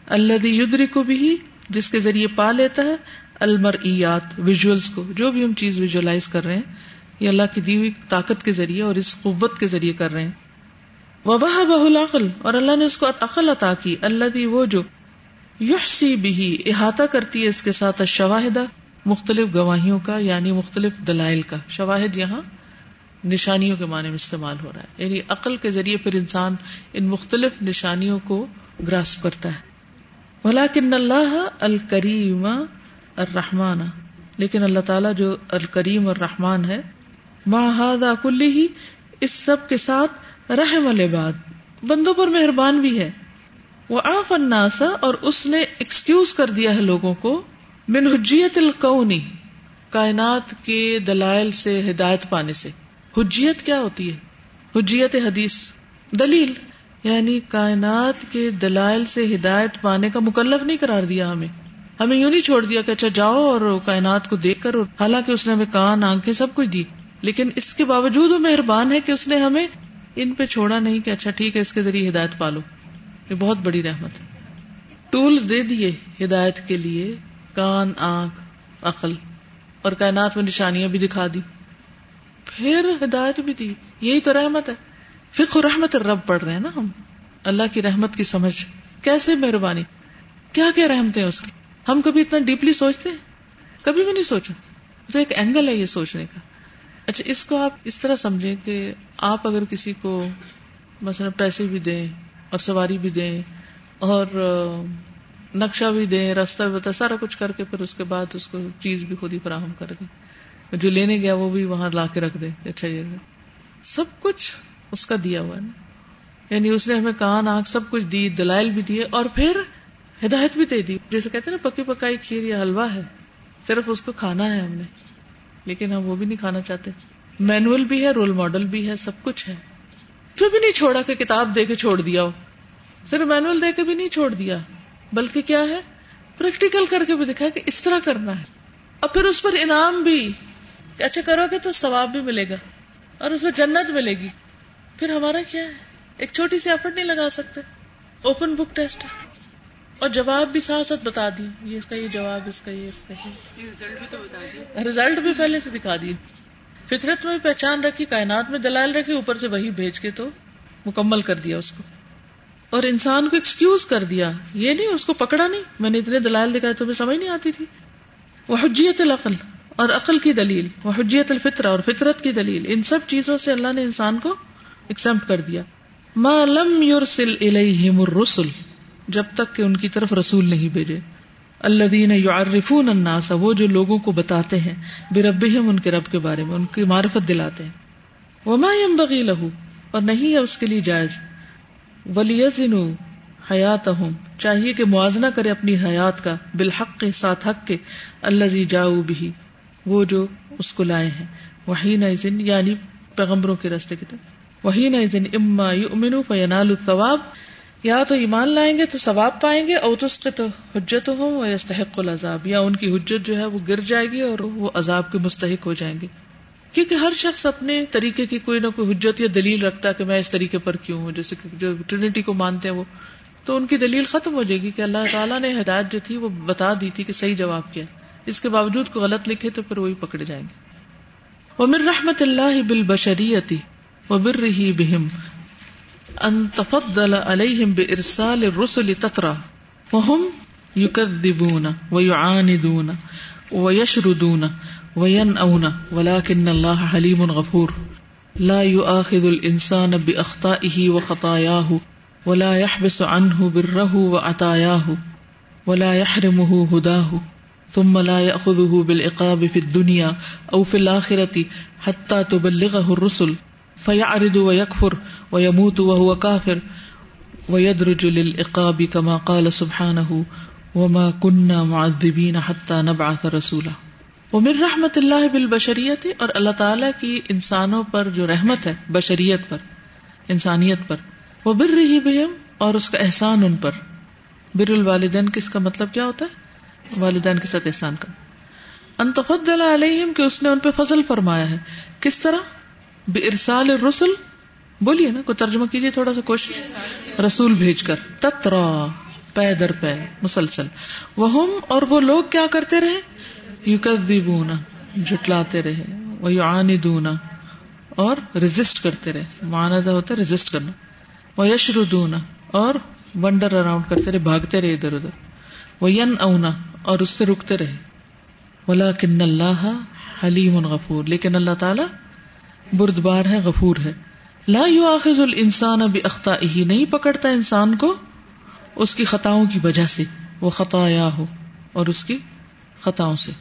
اللہ یدری کو بھی جس کے ذریعے پا لیتا ہے. المرئیات ویژلس کو. جو بھی ہم چیز ویژلائز کر رہے ہیں، یہ اللہ کی دی ہوئی طاقت کے ذریعے اور اس قوت کے ذریعے کر رہے ہیں. وہ بہ عقل اور اللہ نے اس کو عقل عطا کی اللہ دی وہ جو یحسی بھی احاطہ کرتی ہے اس کے ساتھ شواہدہ مختلف گواہیوں کا یعنی مختلف دلائل کا۔ شواہد یہاں نشانیوں کے معنی میں استعمال ہو رہا ہے۔ یعنی عقل کے ذریعے پھر انسان ان مختلف نشانیوں کو گراس کرتا ہے۔ ولاکن اللہ الکریم الرحمان۔ لیکن اللہ تعالیٰ جو الکریم اور رحمان ہے ماہدا کلی ہی اس سب کے ساتھ رحم العباد بندوں پر مہربان بھی ہے۔ وہ آف الناسا اور اس نے ایکسکیوز کر دیا ہے لوگوں کو۔ من حجیت القونی کائنات کے دلائل سے ہدایت پانے سے۔ حجیت کیا ہوتی ہے؟ حجیت حدیث۔ دلیل یعنی کائنات کے دلائل سے ہدایت پانے کا مکلف نہیں قرار دیا ہمیں۔ ہمیں یوں نہیں چھوڑ دیا کہ اچھا جاؤ اور کائنات کو دیکھ کر۔ حالانکہ اس نے ہمیں کان، آنکھیں سب کچھ دی۔ لیکن اس کے باوجود وہ مہربان ہے کہ اس نے ہمیں ان پہ چھوڑا نہیں کہ اچھا ٹھیک ہے، اس کے ذریعے ہدایت پالو۔ یہ بہت بڑی رحمت ہے۔ ٹولز دے دیے ہدایت کے لیے، کان، آنکھ، عقل، اور کائنات میں نشانیاں بھی دکھا دی۔ پھر ہدایت بھی دی۔ یہی تو رحمت ہے۔ فکر رحمت رب پڑھ رہے ہیں نا ہم۔ اللہ کی رحمت کی سمجھ۔ کیسے مہربانی؟ کیا کیا رحمتے اس کی؟ ہم کبھی اتنا ڈیپلی سوچتے ہیں؟ کبھی بھی نہیں سوچا۔ تو ایک اینگل ہے یہ سوچنے کا۔ اچھا اس کو آپ اس طرح سمجھیں کہ آپ اگر کسی کو مثلا پیسے بھی دیں اور سواری بھی دیں اور نقشہ بھی دیں، راستہ بھی بتا سارا کچھ کر کے پھر اس کے بعد اس کو چیز بھی خود ہی فراہم کر دیں جو لینے گیا وہ بھی وہاں لا کے رکھ دے اچھا یہ سب کچھ اس کا دیا ہوا نا یعنی اس نے ہمیں کان، آنکھ سب کچھ دی، دلائل بھی دیے اور پھر ہدایت بھی دے دی۔ جیسے کہتے ہیں نا، پکی پکائی کھیر یا حلوا ہے، صرف اس کو کھانا ہے ہم نے۔ لیکن ہم وہ بھی نہیں کھانا چاہتے۔ مینوئل بھی ہے رول ماڈل بھی ہے، سب کچھ ہے۔ پھر بھی نہیں چھوڑا کہ کتاب دے کے چھوڑ دیا ہو۔ صرف مینوئل دے کے بھی نہیں چھوڑ دیا، بلکہ کیا ہے؟ پریکٹیکل کر کے بھی دکھا کہ اس طرح کرنا ہے۔ اور پھر اس پر انعام بھی، کہ اچھا کرو گے تو ثواب بھی ملے گا اور اس میں جنت ملے گی۔ پھر ہمارا کیا ہے؟ ایک چھوٹی سی ایفرٹ نہیں لگا سکتے۔ اوپن بک ٹیسٹ اور جواب بھی ساتھ ساتھ بتا دی۔ یہ اس کا یہ جواب اس کا یہ اس کا رزلٹ بھی تو بتا دیا رزلٹ بھی پہلے سے دکھا دی۔ فطرت میں پہچان رکھی کائنات میں دلائل رکھی اوپر سے وہی بھیج کے تو مکمل کر دیا اس کو۔ اور انسان کو ایکسکیوز کر دیا۔ یہ نہیں اس کو پکڑا نہیں۔ میں نے اتنے دلائل دکھائے تمہیں سمجھ نہیں آتی تھی۔ وہ حجیت العقل اور عقل کی دلیل وہ حجیت الفطرہ اور فطرت کی دلیل۔ ان سب چیزوں سے اللہ نے انسان کو ایکسپٹ کر دیا۔ ما لم یورسل الیہم الرسل جب تک کہ ان کی طرف رسول نہیں بھیجے۔ الذین یعرفون الناس، وہ جو لوگوں کو بتاتے ہیں، بربہم ان کے رب کے بارے میں، ان کی معرفت دلاتے ہیں۔ وما ينبغي له اور نہیں ہے اس کے لیے جائز۔ ولیزنو حیات چاہیے کہ موازنہ کرے اپنی حیات کا، بالحق کے ساتھ حق کے۔ اللہ جاؤ بھی وہ جو اس کو لائے ہیں۔ وہی نہ یعنی پیغمبروں کے راستے کی طرف۔ وہی نہ اما یؤمنو فینال الثواب یا تو ایمان لائیں گے تو ثواب پائیں گے اور اس کے تو حجت ہوں یا استحق العذاب، یا ان کی حجت جو ہے وہ گر جائے گی اور وہ عذاب کے مستحق ہو جائیں گے۔ کیونکہ ہر شخص اپنے طریقے کی کوئی نہ کوئی حجت یا دلیل رکھتا ہے کہ میں اس طریقے پر کیوں ہوں، جیسے کہ جو ٹرینٹی کو مانتے ہیں وہ، تو ان کی دلیل ختم ہو جائے گی کہ اللہ تعالیٰ نے ہدایت جو تھی وہ بتا دی تھی کہ صحیح جواب کیا اس کے باوجود کو غلط لکھے تو پھر وہی پکڑے جائیں گے۔ وہ مر رحمت اللہ بال بشریتی وہ بر رہی بہم ان تفضل علیہم بارسال الرسل تترا وهم يكذبون ويعاندون ويشردون وينأون، ولكن الله حليم غفور. لا يؤاخذ الإنسان بأخطائه وخطاياه، ولا يحبس عنه بره وعطاياه، ولا يحرمه هداه، ثم لا يأخذه بالعقاب في الدنيا أو في الآخرة حتى تبلغه الرسل، فيعرض ويكفر و یموت ويموت وهو كافر ويدرج للعقاب كما قال سبحانه وما كنا معذبين حتى نبعث رسولا. امر رحمت اللہ بالبشریت اور اللہ تعالیٰ کی انسانوں پر جو رحمت ہے، بشریت پر، انسانیت پر وہ بر رہی بہم اور اس کا احسان ان پر. بر الوالدین کس کا مطلب کیا ہوتا ہے؟ والدین کے ساتھ احسان کا. انتفد علیہم کہ اس نے ان پہ فضل فرمایا ہے. کس طرح؟ بے ارسال رسول بولیے نا، کوئی ترجمہ کیجیے تھوڑا سا کوشش۔ رسول بھیج کر، تترا، پے در پے، مسلسل۔ وہ اور وہ لوگ کیا کرتے رہے؟ یو یوکذبونا جھٹلاتے رہے۔ وہ یعاندونا اور ریزسٹ کرتے رہے۔ معاندہ ہوتا ہے ریزسٹ کرنا۔ وہ یشردونا اور ونڈر اراؤنڈ کرتے رہے، بھاگتے رہے ادھر ادھر۔ وہ ین اونا اور اس سے رکتے رہے۔ ولیکن اللہ حلیم غفور، لیکن اللہ تعالی بردبار ہے، غفور ہے۔ لا یؤاخذ الانسان باخطائه نہیں پکڑتا انسان کو اس کی خطاؤں کی وجہ سے، وہ خطایا ہو، اور اس کی خطاؤں سے۔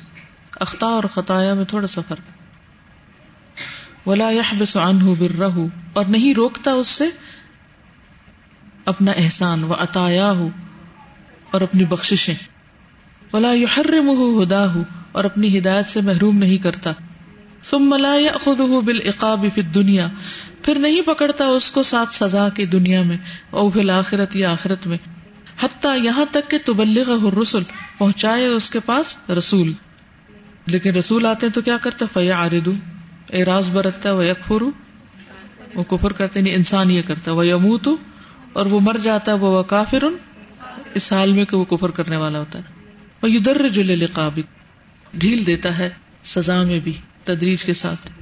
اختا اور خطایا میں تھوڑا سا فرق۔ ولا يحبس عنه بره، اور نہیں روکتا اس سے اپنا احسان و عطایا ہو اور اپنی بخششیں۔ ولا يحرمه هداه، اور اپنی ہدایت سے محروم نہیں کرتا۔ ثم لا ياخذه بالعقاب في الدنيا پھر نہیں پکڑتا اس کو ساتھ سزا کی دنیا میں او فی الاخرت یا آخرت میں۔ حتیٰ یہاں تک کہ تبلغه الرسل، پہنچائے اس کے پاس رسول۔ لیکن رسول آتے ہیں تو کیا کرتا؟ فیا آردو اعراض برتتا وہ یکفرو وہ کفر کرتے نہیں یعنی انسان یہ کرتا۔ وہ یموت اور وہ مر جاتا ہے وہ کافر اس حال میں کہ وہ کفر کرنے والا ہوتا ہے۔ وہ یو در لقابق ڈھیل دیتا ہے سزا میں بھی، تدریج کے ساتھ۔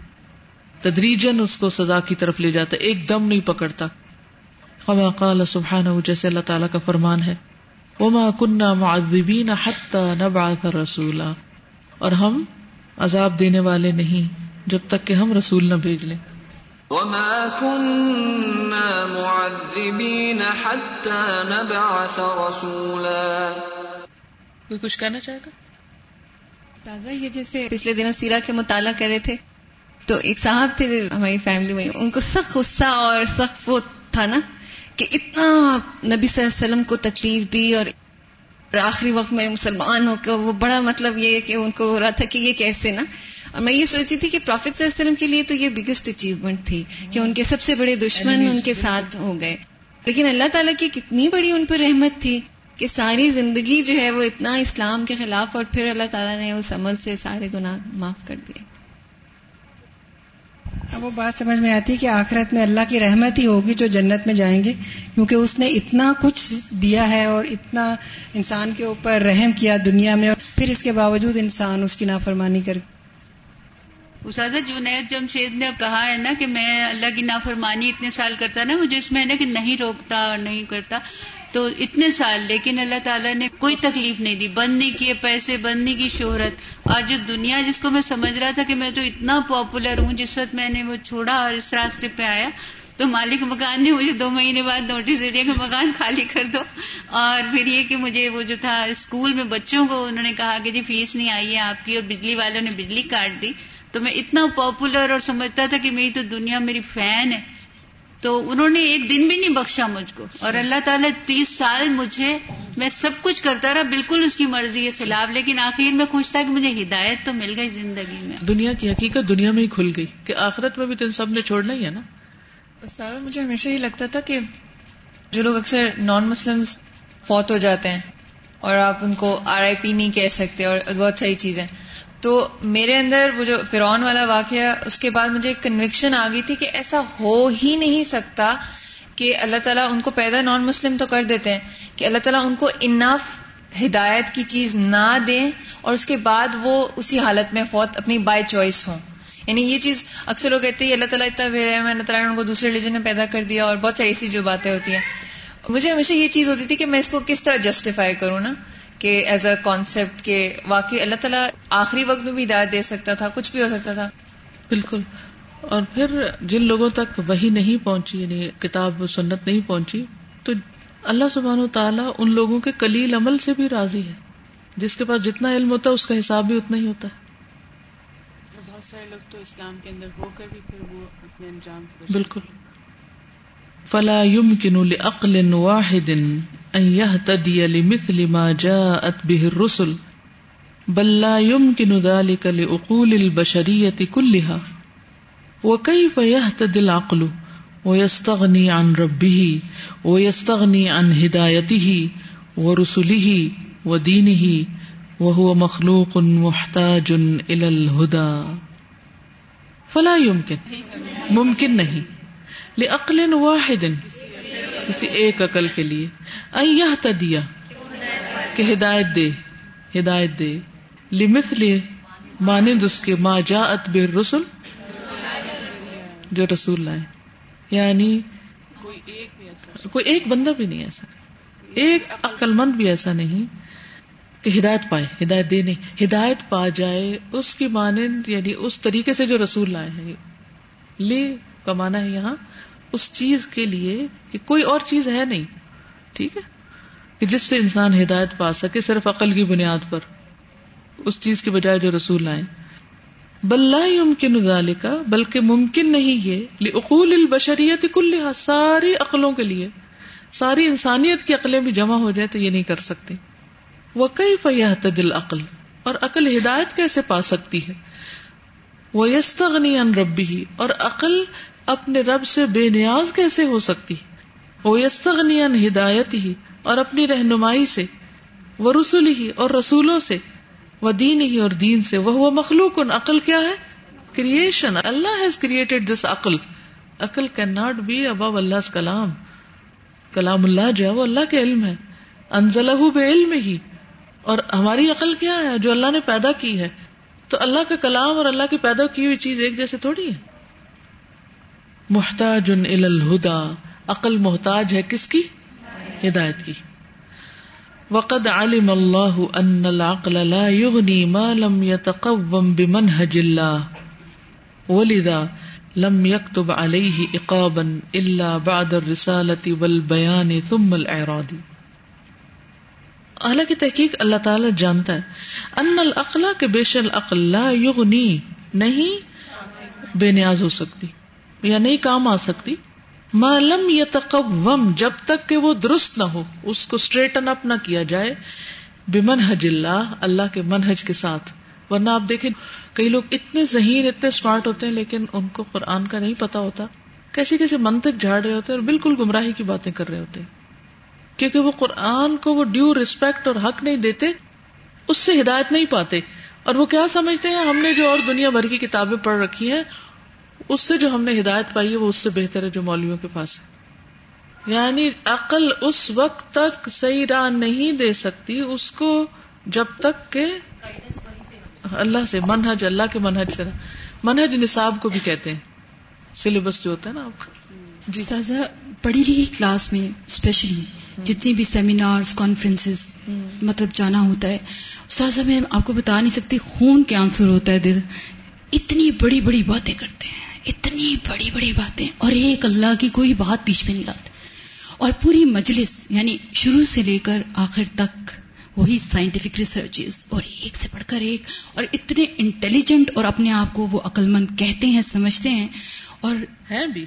تدریجن اس کو سزا کی طرف لے جاتا ہے ایک دم نہیں پکڑتا۔ خما قال سبحانہ جیسے اللہ تعالیٰ کا فرمان ہے۔ وما كنا معذبين حتى نبعث رسولا۔ اور ہم عذاب دینے والے نہیں جب تک کہ ہم رسول نہ بھیج لیں۔ وما كنا معذبين حتى نبعث رسولا۔ کوئی کچھ کہنا چاہے گا؟ تازہ یہ جیسے پچھلے دنوں سیرا کے مطالعہ کرے تھے۔ تو ایک صاحب تھے ہماری فیملی میں، ان کو سخت غصہ اور سخت وہ تھا نا کہ اتنا نبی صلی اللہ علیہ وسلم کو تکلیف دی اور آخری وقت میں مسلمان ہو کر وہ بڑا مطلب یہ کہ ان کو ہو رہا تھا کہ یہ کیسے نا؟ اور میں یہ سوچی تھی کہ پروفیٹ صلی اللہ علیہ وسلم کے لیے تو یہ بگیسٹ اچیومنٹ تھی کہ ان کے سب سے بڑے دشمن ان کے ساتھ ہو گئے۔ لیکن اللہ تعالیٰ کی کتنی بڑی ان پر رحمت تھی کہ ساری زندگی جو ہے وہ اتنا اسلام کے خلاف اور پھر اللہ تعالیٰ نے اس عمل سے سارے گناہ معاف کر دیے۔ اب وہ بات سمجھ میں آتی ہے کہ آخرت میں اللہ کی رحمت ہی ہوگی جو جنت میں جائیں گے، کیونکہ اس نے اتنا کچھ دیا ہے اور اتنا انسان کے اوپر رحم کیا دنیا میں اور پھر اس کے باوجود انسان اس کی نافرمانی کر اساتذہ جنید جمشید نے کہا ہے نا کہ میں اللہ کی نافرمانی اتنے سال کرتا نا، مجھے اس میں ہے نا کہ نہیں روکتا اور نہیں کرتا۔ تو اتنے سال، لیکن اللہ تعالیٰ نے کوئی تکلیف نہیں دی۔ بند نہیں کیے پیسے، بند نہیں کی شہرت۔ اور جو دنیا جس کو میں سمجھ رہا تھا کہ میں تو اتنا پاپولر ہوں، جس وقت میں نے وہ چھوڑا اور اس راستے پہ آیا، تو مالک مکان نے مجھے دو مہینے بعد نوٹس دے دیا کہ مکان خالی کر دو۔ اور پھر یہ کہ مجھے وہ جو تھا اسکول میں بچوں کو انہوں نے کہا کہ جی فیس نہیں آئی ہے آپ کی اور بجلی والوں نے بجلی کاٹ دی۔ تو میں اتنا پاپولر اور سمجھتا تھا کہ میری تو دنیا میری فین ہے۔ تو انہوں نے ایک دن بھی نہیں بخشا مجھ کو۔ اور اللہ تعالیٰ تیس سال مجھے میں سب کچھ کرتا رہا بالکل اس کی مرضی کے خلاف لیکن آخر میں خوش تھا کہ مجھے ہدایت تو مل گئی زندگی میں۔ دنیا کی حقیقت دنیا میں ہی کھل گئی کہ آخرت میں بھی تو ان سب نے چھوڑنا ہی ہے نا۔ استاد مجھے ہمیشہ یہ لگتا تھا کہ جو لوگ اکثر نان مسلم فوت ہو جاتے ہیں اور آپ ان کو آر آئی پی نہیں کہہ سکتے اور بہت ساری چیزیں۔ تو میرے اندر وہ جو فرعون والا واقعہ اس کے بعد مجھے ایک کنوکشن آ گئی تھی کہ ایسا ہو ہی نہیں سکتا کہ اللہ تعالیٰ ان کو پیدا نان مسلم تو کر دیتے ہیں، کہ اللہ تعالیٰ ان کو انف ہدایت کی چیز نہ دیں اور اس کے بعد وہ اسی حالت میں فوت اپنی بائی چوائس ہوں۔ یعنی یہ چیز اکثر لوگ کہتے ہیں اللہ تعالیٰ اتنا ہے، اللہ تعالیٰ نے ان کو دوسرے ریلیجن میں پیدا کر دیا اور بہت ساری ایسی جو باتیں ہوتی ہیں۔ مجھے ہمیشہ یہ چیز ہوتی تھی کہ میں اس کو کس طرح جسٹیفائی کروں نا؟ کہ ایز اے کانسیپٹ کہ واقعی اللہ تعالیٰ آخری وقت میں بھی ہدایت دے سکتا تھا کچھ بھی ہو سکتا تھا۔ بالکل۔ اور پھر جن لوگوں تک وہی نہیں پہنچی یعنی کتاب سنت نہیں پہنچی تو اللہ سبحان و تعالیٰ ان لوگوں کے کلیل عمل سے بھی راضی ہے۔ جس کے پاس جتنا علم ہوتا ہے اس کا حساب بھی اتنا ہی ہوتا ہے۔ بہت سارے لوگ تو اسلام کے اندر ہو کر بھی پھر وہ اپنے انجام بالکل۔ فلا يمكن لعقل واحد ان يهتدي لمثل ما جاءت به الرسل، بل لا يمكن ذلك لعقول البشرية كلها. وكيف يهتدي العقل ويستغني عن ربه ويستغني عن هدايته ورسله ودينه وهو مخلوق محتاج الى الهدى؟ فلا يمكن. ممکن نہیں. لعقل واحد۔ کسی ایک عقل کے لیے۔ ایہ تدیا کہ ہدایت دے۔ ہدایت دے۔ لمثل مانند اس کے ما جاءت بالرسل جو رسول لائے۔ یعنی کوئی ایک بندہ بھی نہیں ایسا۔ ایک عقل مند بھی ایسا نہیں کہ ہدایت پائے۔ ہدایت دے نہیں۔ ہدایت پا جائے اس کی مانند یعنی اس طریقے سے جو رسول لائے ہیں۔ لے کمانا ہے یہاں۔ اس چیز کے لیے کہ کوئی اور چیز ہے نہیں، ٹھیک ہے؟ کہ جس سے انسان ہدایت پا سکے صرف عقل کی بنیاد پر، اس چیز کے بجائے جو رسول آئے۔ بلّہ ممکن کا بلکہ ممکن نہیں یہ اقول البشریت کل ساری عقلوں کے لیے، ساری انسانیت کی عقلیں بھی جمع ہو جائے تو یہ نہیں کر سکتی وہ کئی فیاحت دل عقل اور عقل ہدایت کیسے پا سکتی ہے؟ وہ یستغنی ان ربی اور عقل اپنے رب سے بے نیاز کیسے ہو سکتی؟ وہ یستغنی ہدایت ہی اور اپنی رہنمائی سے وہ رسول ہی اور رسولوں سے وہ دین ہی اور دین سے وہ مخلوق ان عقل کیا ہے؟ Creation Allah has created this عقل۔ عقل کین ناٹ بی ابو اللہ کلام کلام اللہ جو ہے وہ اللہ کے علم ہے۔ انزلہ بے علم ہی اور ہماری عقل کیا ہے؟ جو اللہ نے پیدا کی ہے۔ تو اللہ کا کلام اور اللہ کی پیدا کی ہوئی چیز ایک جیسے تھوڑی ہے۔ محتاج الہدا، عقل محتاج ہے کس کی؟ ہدایت کی۔ وقد علم اللہ ان العقل لا يغني ما لم يتقوم بمنهج الله ولذا لم يكتب عليه اقابا الا بعد الرسالة والبيان ثم الاعراض۔ حالانکہ تحقیق اللہ تعالی جانتا ہے، ان العقل کے بیش العقل لا یغنی، نہیں، بے نیاز ہو سکتی۔ یا نہیں کام آ سکتی؟ معلوم یا تقوم جب تک کہ وہ درست نہ ہو، اس کو اسٹریٹن اپ نہ کیا جائے بمن حج اللہ اللہ کے منہج کے ساتھ۔ ورنہ آپ دیکھیں، کئی لوگ اتنے ذہین، اتنے اسمارٹ ہوتے ہیں، لیکن ان کو قرآن کا نہیں پتا ہوتا۔ کیسے کیسے منتق جھاڑ رہے ہوتے ہیں اور بالکل گمراہی کی باتیں کر رہے ہوتے ہیں۔ کیونکہ وہ قرآن کو وہ ڈیو ریسپیکٹ اور حق نہیں دیتے، اس سے ہدایت نہیں پاتے۔ اور وہ کیا سمجھتے ہیں؟ ہم نے جو اور دنیا بھر کی کتابیں پڑھ رکھی ہیں اس سے جو ہم نے ہدایت پائی ہے وہ اس سے بہتر ہے جو مولویوں کے پاس ہے۔ یعنی عقل اس وقت تک صحیح راہ نہیں دے سکتی اس کو جب تک کہ اللہ سے منہج اللہ کے منہج سے۔ منہج نصاب کو بھی کہتے ہیں۔ سلیبس جو ہوتا ہے نا آپ کا۔ جی۔ سازا پڑھی لکھی کلاس میں اسپیشلی جتنی بھی سیمینار کانفرنس مطلب جانا ہوتا ہے۔ سازا میں آپ کو بتا نہیں سکتی خون کے آنسر ہوتا ہے دل۔ اتنی بڑی بڑی باتیں کرتے ہیں۔ اتنی بڑی بڑی باتیں اور ایک اللہ کی کوئی بات پیچھ میں نہیں لاتے اور پوری مجلس یعنی شروع سے لے کر آخر تک وہی سائنٹیفک ریسرچز اور ایک سے پڑھ کر ایک اور اتنے انٹیلیجنٹ اور اپنے آپ کو وہ عقل مند کہتے ہیں سمجھتے ہیں اور ہیں بھی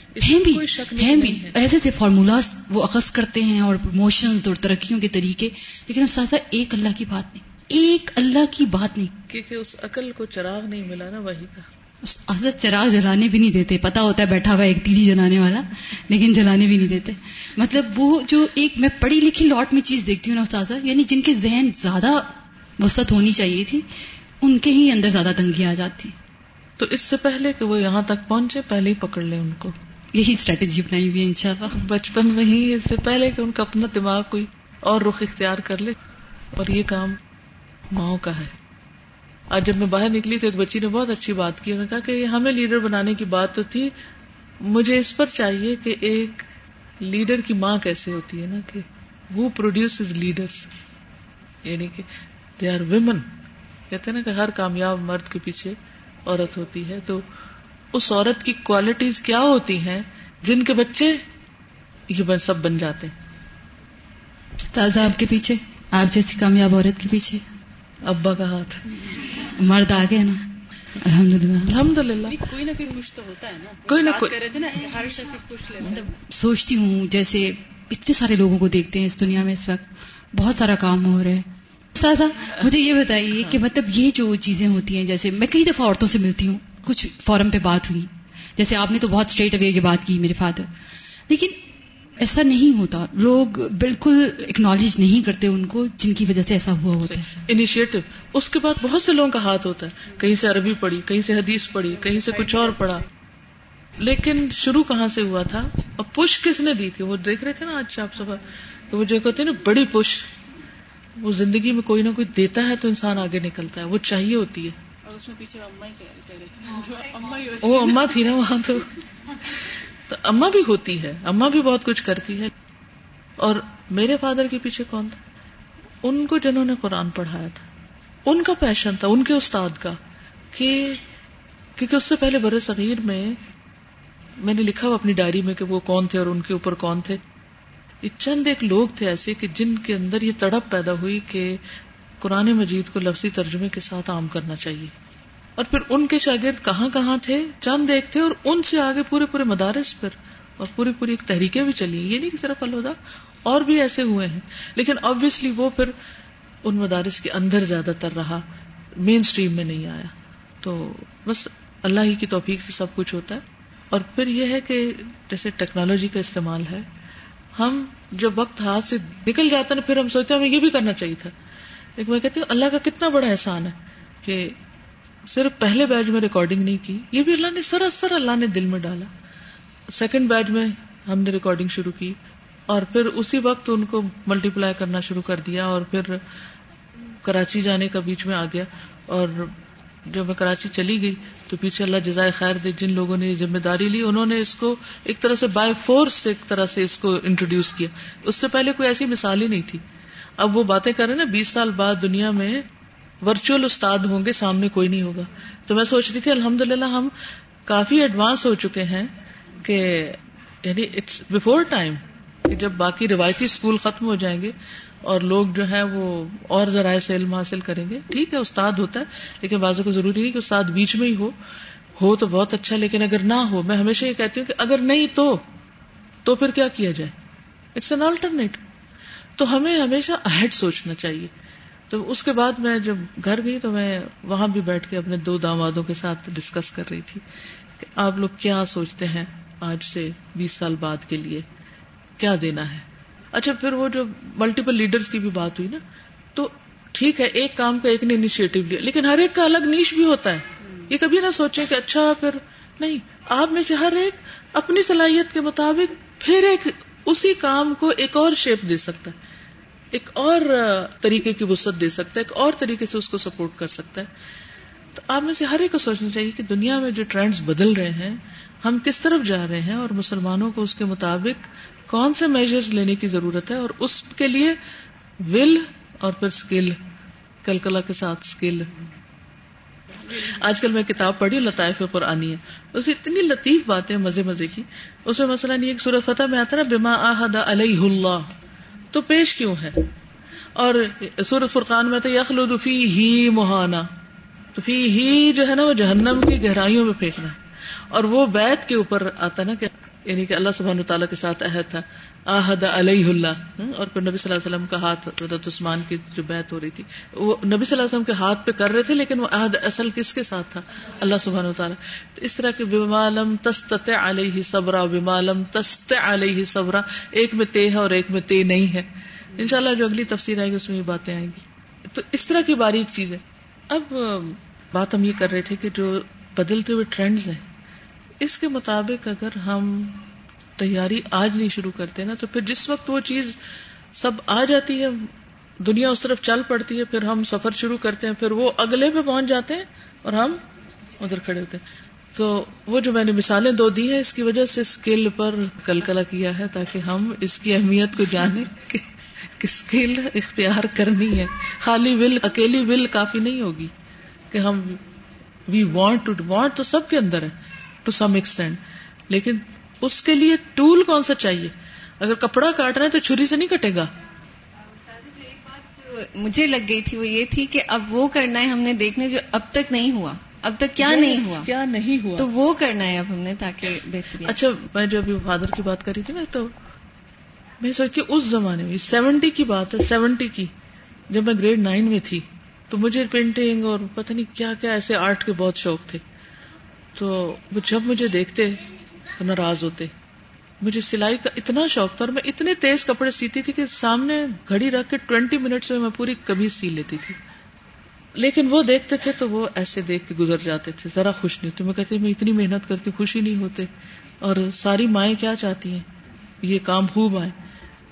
ہیں بھی ایسے ایسے فارمولاز وہ اخذ کرتے ہیں اور پروموشن اور ترقیوں کے طریقے لیکن اب ساتھ ایک اللہ کی بات نہیں ایک اللہ کی بات نہیں۔ کیونکہ اس عقل کو چراغ نہیں ملا نا وہی کا حضرت چراغ جلانے بھی نہیں دیتے۔ پتا ہوتا ہے بیٹھا ہوا ایک تیری جلانے والا لیکن جلانے بھی نہیں دیتے۔ مطلب وہ جو ایک میں پڑھی لکھی لاٹ میں چیز دیکھتی ہوں نا استاذہ یعنی جن کے ذہن زیادہ وسط ہونی چاہیے تھی ان کے ہی اندر زیادہ تنگی آ جاتی۔ تو اس سے پہلے کہ وہ یہاں تک پہنچے پہلے ہی پکڑ لیں ان کو۔ یہی اسٹریٹجی اپنائی ہوئی ہے ان شاء اللہ بچپن میں ہی اس سے پہلے کہ ان کا اپنا دماغ کوئی اور رخ اختیار کر لے۔ اور یہ کام ماؤں کا ہے۔ آج جب میں باہر نکلی تو ایک بچی نے بہت اچھی بات کی نے کہا کہ یہ ہمیں لیڈر بنانے کی بات تو تھی مجھے اس پر چاہیے کہ ایک لیڈر کی ماں کیسے ہوتی ہے نا کہ وہ پروڈیوس لیڈرس یعنی کہ دے آر ویمن کہتے ہیں نا کہ ہر کامیاب مرد کے پیچھے عورت ہوتی ہے تو اس عورت کی کوالٹیز کیا ہوتی ہیں جن کے بچے یہ سب بن جاتے ہیں؟ تازہ آپ کے پیچھے آپ جیسی کامیاب عورت کے پیچھے۔ ابا کا ہاتھ۔ مرد آ گئے نا۔ الحمد للہ الحمد للہ کوئی نہ کوئی خوش تو ہوتا ہے نا۔ کوئی نہ کوئی۔ ہر شخص خوش مطلب سوچتی ہوں جیسے اتنے سارے لوگوں کو دیکھتے ہیں اس دنیا میں اس وقت۔ بہت سارا کام ہو رہا ہے۔ استاذہ مجھے یہ بتائیے کہ مطلب یہ جو چیزیں ہوتی ہیں جیسے میں کئی دفعہ عورتوں سے ملتی ہوں کچھ فورم پہ بات ہوئی۔ جیسے آپ نے تو بہت اسٹریٹ اوے کی بات کی میرے فادر لیکن ایسا نہیں ہوتا۔ لوگ بالکل اکنالج نہیں کرتے ان کو جن کی وجہ سے ایسا ہوا ہوتا ہے۔ انیشیٹو اس کے بعد بہت سے لوگوں کا ہاتھ ہوتا ہے۔ کہیں سے عربی پڑھی کہیں سے حدیث پڑھی کہیں سے کچھ اور پڑھا۔ لیکن شروع کہاں سے ہوا تھا؟ اور پش کس نے دی تھی؟ وہ دیکھ رہے تھے نا آج آپ صبح وہ جو کہتے ہیں نا بڑی پش وہ زندگی میں کوئی نہ کوئی دیتا ہے تو انسان آگے نکلتا ہے۔ وہ چاہیے ہوتی ہے۔ وہ اما تھی نا وہاں تو۔ تو اما بھی ہوتی ہے، اما بھی بہت کچھ کرتی ہے۔ اور میرے فادر کے پیچھے کون تھا؟ ان کو جنہوں نے قرآن پڑھایا تھا۔ ان کا پیشن تھا، ان کے استاد کا، کہ کیونکہ اس سے پہلے بر صغیر میں میں نے لکھا ہوا اپنی ڈائری میں کہ وہ کون تھے اور ان کے اوپر کون تھے۔ یہ چند ایک لوگ تھے ایسے کہ جن کے اندر یہ تڑپ پیدا ہوئی کہ قرآن مجید کو لفظی ترجمے کے ساتھ عام کرنا چاہیے۔ اور پھر ان کے شاگرد کہاں کہاں تھے، چند ایک تھے اور ان سے آگے پورے پورے مدارس پر اور پوری پوری ایک تحریکیں بھی چلی یہ نہیں کہ صرف الہدا اور بھی ایسے ہوئے ہیں۔ لیکن آبویسلی وہ پھر ان مدارس کے اندر زیادہ تر رہا مین اسٹریم میں نہیں آیا۔ تو بس اللہ ہی کی توفیق سے سب کچھ ہوتا ہے۔ اور پھر یہ ہے کہ جیسے ٹیکنالوجی کا استعمال ہے، ہم جب وقت ہاتھ سے نکل جاتا نا پھر ہم سوچتے ہیں ہمیں یہ بھی کرنا چاہیے تھا۔ لیکن میں کہتی ہوں، اللہ کا کتنا بڑا احسان ہے کہ صرف پہلے بیچ میں ریکارڈنگ نہیں کی، یہ بھی اللہ نے سراسر اللہ نے دل میں ڈالا۔ سیکنڈ بیچ میں ہم نے ریکارڈنگ شروع کی اور پھر اسی وقت ان کو ملٹی پلائی کرنا شروع کر دیا اور پھر کراچی جانے کا بیچ میں آ گیا۔ اور جب میں کراچی چلی گئی تو پیچھے اللہ جزائے خیر دے، جن لوگوں نے ذمہ داری لی، انہوں نے اس کو ایک طرح سے بائی فورس ایک طرح سے اس کو انٹروڈیوس کیا۔ اس سے پہلے کوئی ایسی مثال ہی نہیں تھی۔ اب وہ باتیں کر رہے نا، بیس سال بعد دنیا میں ورچوئل استاد ہوں گے، سامنے کوئی نہیں ہوگا۔ تو میں سوچ رہی تھی الحمد للہ ہم کافی ایڈوانس ہو چکے ہیں کہ یعنی اٹس بفور ٹائم کہ جب باقی روایتی اسکول ختم ہو جائیں گے اور لوگ جو ہے وہ اور ذرائع سے علم حاصل کریں گے۔ ٹھیک ہے، استاد ہوتا ہے، لیکن بازو کو ضروری نہیں کہ استاد بیچ میں ہی ہو۔ ہو تو بہت اچھا لیکن اگر نہ ہو، میں ہمیشہ یہ کہتی ہوں کہ اگر نہیں تو تو پھر کیا کیا جائے؟ اٹس این آلٹرنیٹ تو ہمیں ہمیشہ اہڈ سوچنا چاہیے۔ تو اس کے بعد میں جب گھر گئی تو میں وہاں بھی بیٹھ کے اپنے دو دامادوں کے ساتھ ڈسکس کر رہی تھی کہ آپ لوگ کیا سوچتے ہیں آج سے بیس سال بعد کے لیے؟ کیا دینا ہے؟ اچھا پھر وہ جو ملٹیپل لیڈرز کی بھی بات ہوئی نا، تو ٹھیک ہے، ایک کام کا ایک نے انیشیٹو لیا، لیکن ہر ایک کا الگ نیش بھی ہوتا ہے۔ یہ کبھی نہ سوچے کہ اچھا پھر نہیں، آپ میں سے ہر ایک اپنی صلاحیت کے مطابق پھر ایک اسی کام کو ایک اور شیپ دے سکتا ہے۔ ایک اور طریقے کی وسط دے سکتا ہے، ایک اور طریقے سے اس کو سپورٹ کر سکتا ہے۔ تو آپ میں سے ہر ایک کو سوچنا چاہیے کہ دنیا میں جو ٹرینڈز بدل رہے ہیں، ہم کس طرف جا رہے ہیں اور مسلمانوں کو اس کے مطابق کون سے میجرز لینے کی ضرورت ہے اور اس کے لیے ول اور پھر اسکل کلکلا کے ساتھ اسکل آج کل میں کتاب پڑھی، لطائف پر آنی ہے۔ اس اتنی لطیف باتیں مزے مزے کی۔ اس میں مسئلہ نہیں ایک سورت فتح میں آتا نا بما آحد علیہ اللہ تو پیش کیوں ہے؟ اور سورت فرقان میں تو یخلد فی ہی مہانا، تو فی ہی جو ہے نا وہ جہنم کی گہرائیوں میں پھینکنا ہے۔ اور وہ بیت کے اوپر آتا نا کہ یعنی کہ اللہ سبحانہ تعالیٰ کے ساتھ عہد تھا۔ آحد علیہ اللہ۔ اور پھر نبی صلی اللہ علیہ وسلم کا ہاتھ، حضرت عثمان کی جو بیعت ہو رہی تھی۔ وہ نبی صلی اللہ علیہ وسلم کے ہاتھ پہ کر رہے تھے، لیکن وہ عہد اصل کس کے ساتھ تھا؟ اللہ سبحانہ تعالیٰ تو اس طرح کے بمالم تست علیہ صبرا بمالم تست علیہ صبرا۔ ایک میں تے ہے اور ایک میں تے نہیں ہے۔ انشاءاللہ جو اگلی تفسیر آئے گی، اس میں یہ باتیں آئیں گی۔ تو اس طرح کی باریک چیز ہے اب بات ہم یہ کر رہے تھے کہ جو بدلتے ہوئے ٹرینڈز ہیں اس کے مطابق اگر ہم تیاری آج نہیں شروع کرتے نا، تو پھر جس وقت وہ چیز سب آ جاتی ہے، دنیا اس طرف چل پڑتی ہے، پھر ہم سفر شروع کرتے ہیں، پھر وہ اگلے پہ پہنچ جاتے ہیں اور ہم ادھر کھڑے ہوتے ہیں۔ تو وہ جو میں نے مثالیں دو دی ہیں، اس کی وجہ سے اسکل پر کلکلا کیا ہے تاکہ ہم اس کی اہمیت کو جانیں کہ اسکل اختیار کرنی ہے۔ خالی ول، اکیلی ول کافی نہیں ہوگی کہ ہم وی وانٹ ٹو وانٹ تو سب کے اندر ہے۔ ٹو سم ایکسٹینڈ لیکن اس کے لیے ٹول کون سا چاہیے؟ اگر کپڑا کاٹ رہے ہیں تو چھری سے نہیں کٹے گا۔ مجھے لگ گئی تھی وہ یہ تھی کہ اب وہ کرنا ہے ہم نے دیکھنے جو اب تک نہیں ہوا۔ اب تک کیا نہیں ہوا؟ کیا نہیں ہوا۔ تو وہ کرنا ہے اب ہم نے تاکہ بہتری اچھا میں جو ابھی فادر کی بات کری تھی نا تو میں سوچتی اس زمانے میں سیونٹی کی بات ہے سیونٹی کی۔ جب میں گریڈ نائن میں تھی تو مجھے پینٹنگ اور پتہ نہیں کیا کیا ایسے آرٹ کے بہت شوق تھے۔ تو جب مجھے دیکھتے تو ناراض ہوتے۔ مجھے سلائی کا اتنا شوق تھا اور میں اتنے تیز کپڑے سیتی تھی کہ سامنے گھڑی رکھ کے ٹوینٹی منٹس میں میں پوری کبھی سی لیتی تھی۔ لیکن وہ دیکھتے تھے تو وہ ایسے دیکھ کے گزر جاتے تھے، ذرا خوش نہیں ہوتے۔ میں کہتی، میں اتنی محنت کرتی، خوشی نہیں ہوتے۔ اور ساری مائیں کیا چاہتی ہیں؟ یہ کام خوب آئے۔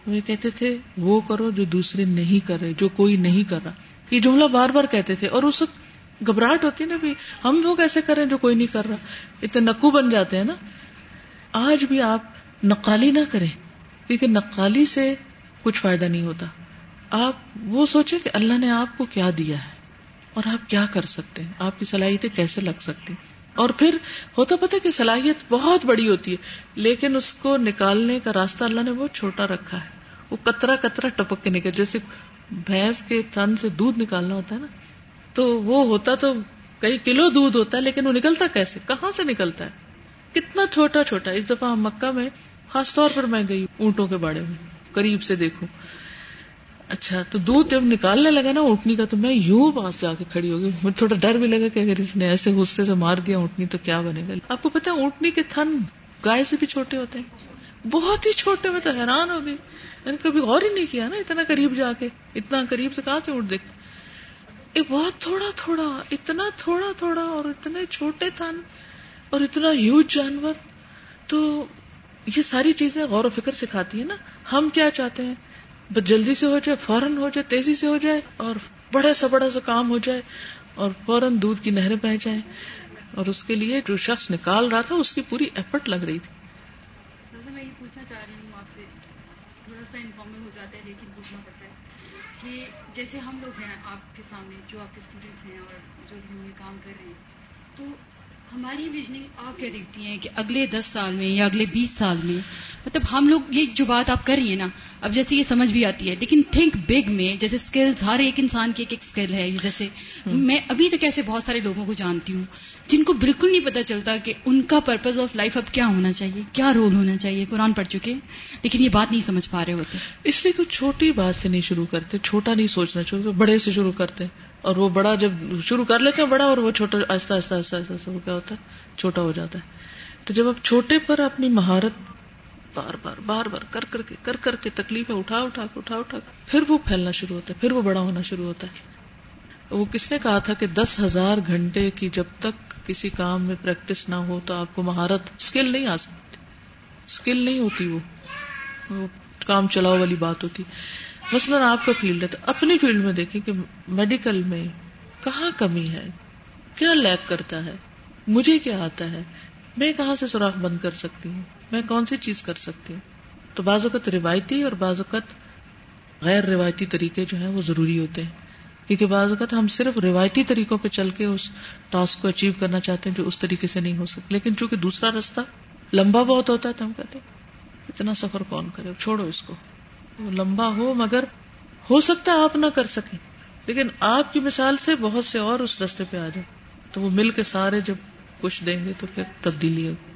وہ کہتے تھے، وہ کرو جو دوسرے نہیں کر رہے، جو کوئی نہیں کر رہا۔ یہ جملہ بار بار کہتے تھے اور اس وقت گھبراہٹ ہوتی نا بھی۔ ہم وہ کیسے کریں جو کوئی نہیں کر رہا۔ اتنے نقو بن جاتے ہیں نا۔ آج بھی آپ نقالی نہ کریں، کیونکہ نقالی سے کچھ فائدہ نہیں ہوتا۔ آپ وہ سوچیں کہ اللہ نے آپ کو کیا دیا ہے۔ اور آپ کیا کر سکتے ہیں؟ آپ کی صلاحیتیں کیسے لگ سکتی اور پھر ہوتا پتا کہ صلاحیت بہت بڑی ہوتی ہے، لیکن اس کو نکالنے کا راستہ اللہ نے بہت چھوٹا رکھا ہے۔ وہ کترا کترا ٹپک کے نکل، جیسے بھینس کے تھن سے دودھ نکالنا ہوتا ہے نا۔ تو وہ ہوتا تو کئی کلو دودھ ہوتا ہے، لیکن وہ نکلتا کیسے؟ کہاں سے نکلتا ہے؟ کتنا چھوٹا چھوٹا، اس دفعہ ہم مکہ میں خاص طور پر میں گئی اونٹوں کے باڑے میں، قریب سے دیکھوں۔ اچھا تو دودھ جب نکالنے لگا نا اونٹنی کا، تو میں یوں پاس جا کے کھڑی ہو گئی۔ مجھے تھوڑا ڈر بھی لگا کہ اگر اس نے ایسے غصے سے مار دیا اونٹنی تو کیا بنے گا؟ آپ کو پتا اونٹنی کے تھن گائے سے بھی چھوٹے ہوتے ہیں؟ بہت ہی چھوٹے، میں تو حیران ہو گئی۔ میں نے کبھی غور ہی نہیں کیا نا اتنا قریب جا کے، اتنا قریب سے کہاں سے اٹھ دیکھتے ایک بہت تھوڑا تھوڑا، اتنا تھوڑا تھوڑا اور اتنے چھوٹے تھن اور اتنا ہیوج جانور۔ تو یہ ساری چیزیں غور و فکر سکھاتی ہیں نا۔ ہم کیا چاہتے ہیں؟ بس جلدی سے ہو جائے، فوراً ہو جائے، تیزی سے ہو جائے اور بڑے سے بڑا سا کام ہو جائے اور فوراً دودھ کی نہریں بہ جائیں۔ اور اس کے لیے جو شخص نکال رہا تھا، اس کی پوری ایفرٹ لگ رہی تھی۔ میں یہ پوچھنا چاہ رہی ہوں آپ سے۔ تھوڑا سا انفارمل ہو جاتا ہے، لیکن پوچھنا پڑتا ہے کہ جیسے ہم لوگ ہیں آپ کے سامنے، جو آپ کے اسٹوڈینٹس ہیں اور جو بھی یہ کام کر رہے ہیں، تو ہماری ویژننگ آپ کیا دیکھتی ہیں کہ اگلے دس سال میں یا اگلے بیس سال میں مطلب ہم لوگ یہ جو بات آپ کر رہی ہیں نا اب جیسے یہ سمجھ بھی آتی ہے لیکن تھنک بگ میں جیسے اسکلز ہر ایک انسان کی ایک ایک اسکل ہے جیسے میں ابھی تک ایسے بہت سارے لوگوں کو جانتی ہوں جن کو بالکل نہیں پتا چلتا کہ ان کا پرپز آف لائف اب کیا ہونا چاہیے کیا رول ہونا چاہیے قرآن پڑھ چکے لیکن یہ بات نہیں سمجھ پا رہے ہوتے۔ اس لیے کچھ چھوٹی بات سے نہیں شروع کرتے چھوٹا نہیں سوچنا چاہیے بڑے سے شروع کرتے۔ اور وہ بڑا جب شروع کر لیتے ہیں بڑا اور وہ چھوٹا آہستہ آہستہ آہستہ آہستہ وہ کیا ہوتا ہے چھوٹا ہو جاتا ہے۔ تو جب آپ چھوٹے پر اپنی مہارت بار بار بار بار کر کر کے کر کر کے تکلیف اٹھا اٹھا کے اٹھا اٹھا پھر وہ پھیلنا شروع ہوتا ہے، پھر وہ بڑا ہونا شروع ہوتا ہے۔ وہ کس نے کہا تھا کہ دس ہزار گھنٹے کی جب تک کسی کام میں پریکٹس نہ ہو تو آپ کو مہارت اسکل نہیں آ سکتی۔ اسکل نہیں ہوتی وہ کام چلاؤ والی بات ہوتی۔ مثلاً آپ کا فیلڈ ہے تو اپنی فیلڈ میں دیکھیں کہ میڈیکل میں کہاں کمی ہے؟ کیا لیک کرتا ہے؟ مجھے کیا آتا ہے؟ میں کہاں سے سوراخ بند کر سکتی ہوں؟ میں کون سی چیز کر سکتی ہوں؟ تو بعض اوقات روایتی اور بعض اوقات غیر روایتی طریقے جو ہیں وہ ضروری ہوتے ہیں۔ کیونکہ بعض اوقات ہم صرف روایتی طریقوں پہ چل کے اس ٹاسک کو اچیو کرنا چاہتے ہیں جو اس طریقے سے نہیں ہو سکتا لیکن چونکہ دوسرا راستہ لمبا بہت ہوتا ہے تو ہم کہتے ہیں، اتنا سفر کون کرے؟ چھوڑو اس کو۔ وہ لمبا ہو مگر ہو سکتا ہے آپ نہ کر سکیں۔ لیکن آپ کی مثال سے بہت سے اور اس رستے پہ آ جائیں۔ تو وہ مل کے سارے جب کچھ دیں گے تو پھر تبدیلی ہوگی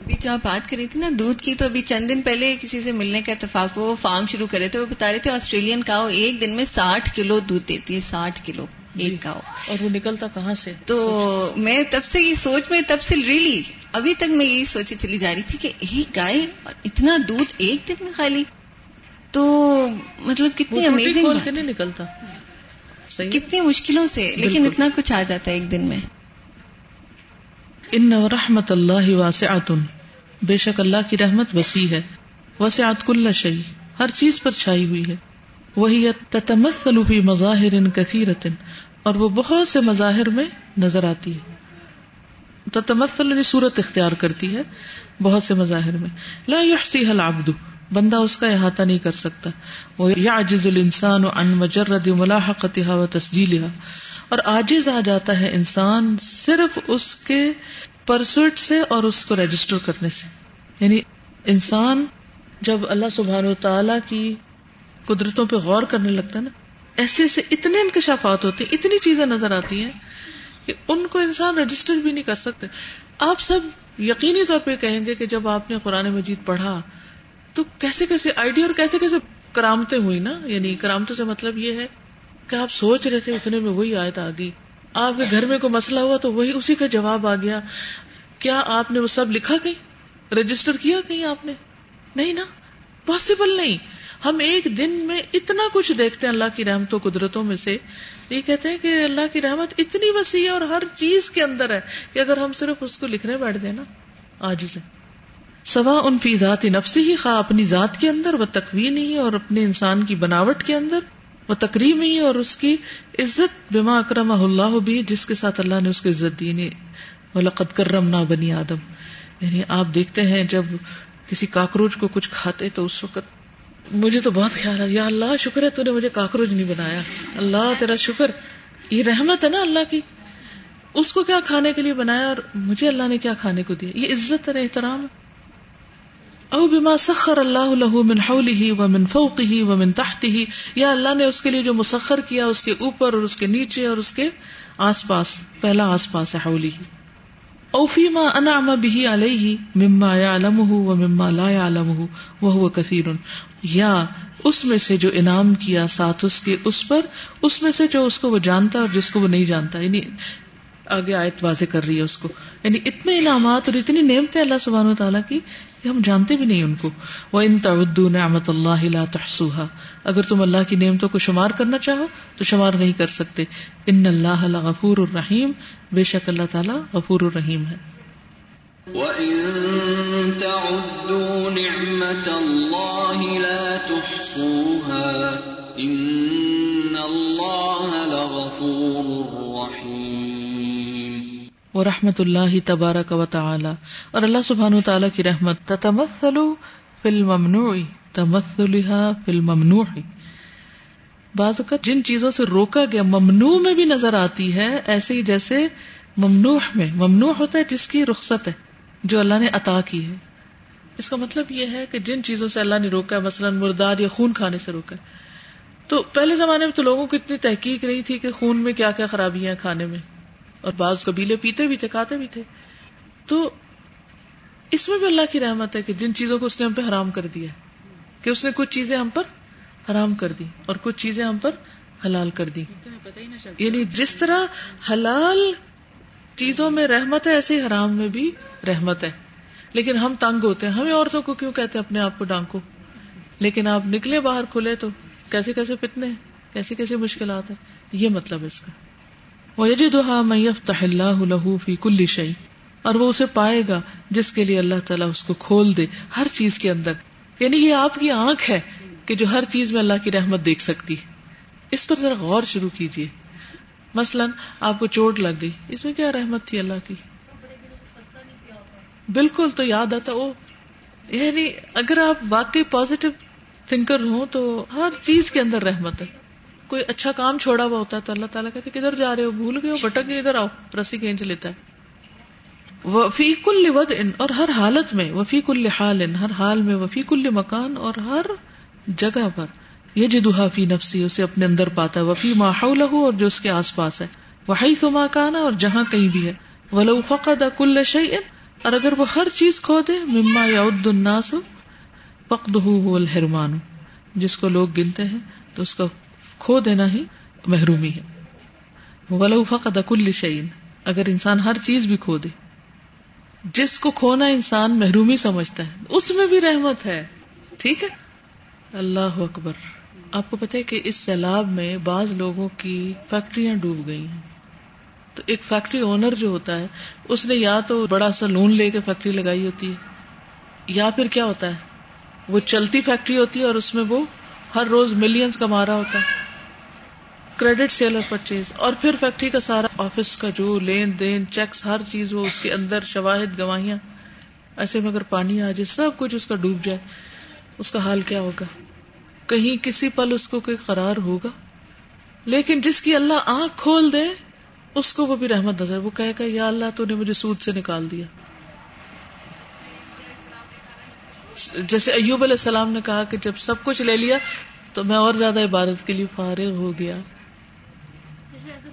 ابھی جو آپ بات کر رہی تھی نا دودھ کی تو ابھی چند دن پہلے کسی سے ملنے کا اتفاق وہ فارم شروع کرے تھے وہ بتا رہے تھے آسٹریلین کاؤ ایک دن میں ساٹھ کلو دودھ دیتی ہے ساٹھ کلو ایک کاؤ۔ اور وہ نکلتا کہاں سے؟ تو میں تب سے یہ سوچ میں تب سے ریلی ابھی تک میں یہی سوچی چلی جا رہی تھی کہ ایک گائے اتنا دودھ ایک دن میں خالی۔ تو مطلب کتنی امیزنگ نہیں نکلتا۔ کتنی مشکلوں سے لیکن اتنا کچھ آ جاتا ہے ایک دن میں۔ ان رحمت اللہ واسعت بے شک اللہ کی رحمت وسیع ہے۔ وسعت کل شعی ہر چیز پر چھائی ہوئی ہے۔ وہی تتمثل فی مظاہر کثیرت۔ اور وہ بہت سے مظاہر میں نظر آتی ہے۔ تتمثل یعنی صورت اختیار کرتی ہے بہت سے مظاہر میں۔ لا يحصيها العبد۔ بندہ اس کا احاطہ نہیں کر سکتا۔ وہ یعجز الانسان عن مجرد ملاحقتها وتسجیلها اور آجز آ جاتا ہے انسان صرف اس کے پرسوٹ سے اور اس کو رجسٹر کرنے سے۔ یعنی انسان جب اللہ سبحان و تعالی کی قدرتوں پہ غور کرنے لگتا ہے نا، ایسے ایسے اتنے انکشافات ہوتے ہیں، اتنی چیزیں نظر آتی ہیں کہ ان کو انسان رجسٹر بھی نہیں کر سکتے۔ آپ سب یقینی طور پہ کہیں گے کہ جب آپ نے قرآن مجید پڑھا تو کیسے کیسے آئیڈیا اور کیسے کیسے کرامتیں ہوئی نا؟ یعنی کرامتوں سے مطلب یہ ہے کہ آپ سوچ رہے تھے اتنے میں وہی آیت آ گئی۔ آپ کے گھر میں کوئی مسئلہ ہوا تو وہی اسی کا جواب آ گیا۔ کیا آپ نے وہ سب لکھا کہیں؟ رجسٹر کیا کہیں آپ نے؟ نہیں نا؟ پاسبل نہیں۔ ہم ایک دن میں اتنا کچھ دیکھتے ہیں اللہ کی رحمتوں، قدرتوں میں سے۔ یہ کہتے ہیں کہ اللہ کی رحمت اتنی وسیع ہے اور ہر چیز کے اندر ہے کہ اگر ہم صرف اس کو لکھنے بیٹھ دیں نا آج سے سوا ان فی ذات نفسی ہی، خواہ اپنی ذات کے اندر، وہ تکوین ہی اور اپنے انسان کی بناوٹ کے اندر۔ وہ تقریب ہی اور اس کی عزت بما اکرم اللہ بھی، جس کے ساتھ اللہ نے اس کو عزت دی یعنی لقد کرم نہ بنی آدم۔ یعنی آپ دیکھتے ہیں جب کسی کاکروچ کو کچھ کھاتے تو اس وقت مجھے تو بہت خیال ہے، یا اللہ شکر ہے تو نے مجھے کاکروچ نہیں بنایا۔ اللہ تیرا شکر۔ یہ رحمت ہے نا اللہ کی۔ اس کو کیا کھانے کے لیے بنایا اور مجھے اللہ نے کیا کھانے کو دیا؟ یہ عزت اور احترام۔ ہے او بما سخر اللہ له من حوله ومن فوقه ومن تحته، یا اللہ نے اس کے لیے جو مسخر کیا، اس کے اوپر اور اس کے نیچے اور اس کے آس پاس، پہلا آس پاس ہے حوله. او فيما انعم به عليه مما يعلمه ومما لا يعلمه وهو كثير یا اس میں سے جو انعام کیا ساتھ اس کے اس پر، اس میں سے جو اس کو وہ جانتا اور جس کو وہ نہیں جانتا یعنی آگے آیت واضح کر رہی ہے اس کو. یعنی اتنے انعامات اور اتنی نعمتیں اللہ سبحانہ و تعالیٰ کی ہم جانتے بھی نہیں ان کو۔ وہ ان تعدو نعمت اللہ لا تحسوها اگر تم اللہ کی نعمتوں کو شمار کرنا چاہو تو شمار نہیں کر سکتے۔ ان اللہ غفور الرحیم بے شک اللہ تعالیٰ غفور الرحیم ہے۔ وَإِن تَعُدُّوا نِعْمَةَ اللَّهِ لَا تُحْصُوهَا إِنَّ اللَّهَ لَغَفُورٌ رَّحِيمٌ۔ وہ رحمت اللہ تبارک و تعالی۔ اور اللہ سبحان و تعالیٰ کی رحمت تتمثل فی الممنوع تمثلها فی الممنوع۔ بعض اوقات جن چیزوں سے روکا گیا، ممنوع میں بھی نظر آتی ہے، ایسے ہی جیسے ممنوع میں۔ ممنوع ہوتا ہے جس کی رخصت ہے، جو اللہ نے عطا کی ہے۔ اس کا مطلب یہ ہے کہ جن چیزوں سے اللہ نے روکا ہے، مثلاً مردار یا خون کھانے سے روکا ہے۔ تو پہلے زمانے میں تو لوگوں کو اتنی تحقیق نہیں تھی کہ خون میں کیا کیا خرابیاں کھانے میں۔ اور بعض قبیلے پیتے بھی تھے کھاتے بھی تھے۔ تو اس میں بھی اللہ کی رحمت ہے کہ جن چیزوں کو اس نے ہم پہ حرام کر دیا کہ اس نے کچھ چیزیں ہم پر حرام کر دی اور کچھ چیزیں ہم پر حلال کر دی۔ یعنی جس طرح حلال چیزوں میں رحمت ہے ایسے ہی حرام میں بھی رحمت ہے۔ لیکن ہم تنگ ہوتے ہیں۔ ہمیں عورتوں کو کیوں کہتے ہیں اپنے آپ کو ڈانکو؟ لیکن آپ نکلے باہر کھلے تو کیسے کیسے فتنے کیسی کیسی مشکلات ہیں؟ یہ مطلب اس کا۔ وَيَجِدُهَا مَن يَفْتَحِ اللَّهُ لَهُ فِي كُلِّ شَيْءٍ۔ اور وہ اسے پائے گا جس کے لیے اللہ تعالیٰ اس کو کھول دے ہر چیز کے اندر۔ یعنی یہ آپ کی آنکھ ہے کہ جو ہر چیز میں اللہ کی رحمت دیکھ سکتی ہے۔ اس پر ذرا غور شروع کیجیے مثلاً آپ کو چوٹ لگ گئی۔ اس میں کیا رحمت تھی اللہ کی؟ بالکل تو یاد آتا۔ وہ یعنی اگر آپ واقعی پازیٹو تھنکر ہوں تو ہر چیز کے اندر رحمت ہے۔ کوئی اچھا کام چھوڑا ہوا ہوتا ہے تو اللہ تعالیٰ کہتے کدھر جا رہے ہو، بھول گئے ہو، بھٹک گئے، ادھر آؤ، رسی کھینچ لیتا ہے۔ وفی کل ود ان اور ہر حالت میں وفی کل حال ان ہر حال میں وفی کل مکان، اور ہر جگہ پر یہ جدوہا فی نفسی، اسے اپنے اندر پاتا ہے۔ وفی ماحول اور جو اس کے آس پاس ہے۔ وہی تو مکانا اور جہاں کہیں بھی ہے۔ ولو فقد کل شعین اور اگر وہ ہر چیز کھو دے، مما یا الناس پقد الحرمان۔ جس کو لوگ گنتے ہیں، تو اس کا کھو دینا ہی محرومی ہے۔ ولو فقد کل شعین اگر انسان ہر چیز بھی کھو دے۔ جس کو کھونا انسان محرومی سمجھتا ہے۔ اس میں بھی رحمت ہے۔ ٹھیک ہے؟ اللہ اکبر۔ آپ کو پتا ہے کہ اس سیلاب میں بعض لوگوں کی فیکٹریاں ڈوب گئی ہیں۔ تو ایک فیکٹری اونر جو ہوتا ہے، اس نے یا تو بڑا سا لون لے کے فیکٹری لگائی ہوتی ہے، یا پھر کیا ہوتا ہے؟ وہ چلتی فیکٹری ہوتی ہے اور اس میں وہ ہر روز ملینز کما رہا ہوتا ہے۔ کریڈٹ سیل اور پرچیز اور پھر فیکٹری کا سارا آفس کا جو لین دین چیکس ہر چیز وہ اس کے اندر شواہد گواہیاں ایسے میں اگر پانی آ جائے سب کچھ اس کا ڈوب جائے اس کا حال کیا ہوگا؟ کہیں کسی پل اس کو کوئی قرار ہوگا؟ لیکن جس کی اللہ آنکھ کھول دے، اس کو وہ بھی رحمت نظر، وہ کہے گا، یا اللہ تو نے مجھے سود سے نکال دیا۔ جیسے ایوب علیہ السلام نے کہا کہ جب سب کچھ لے لیا تو میں اور زیادہ عبادت کے لیے فارغ ہو گیا۔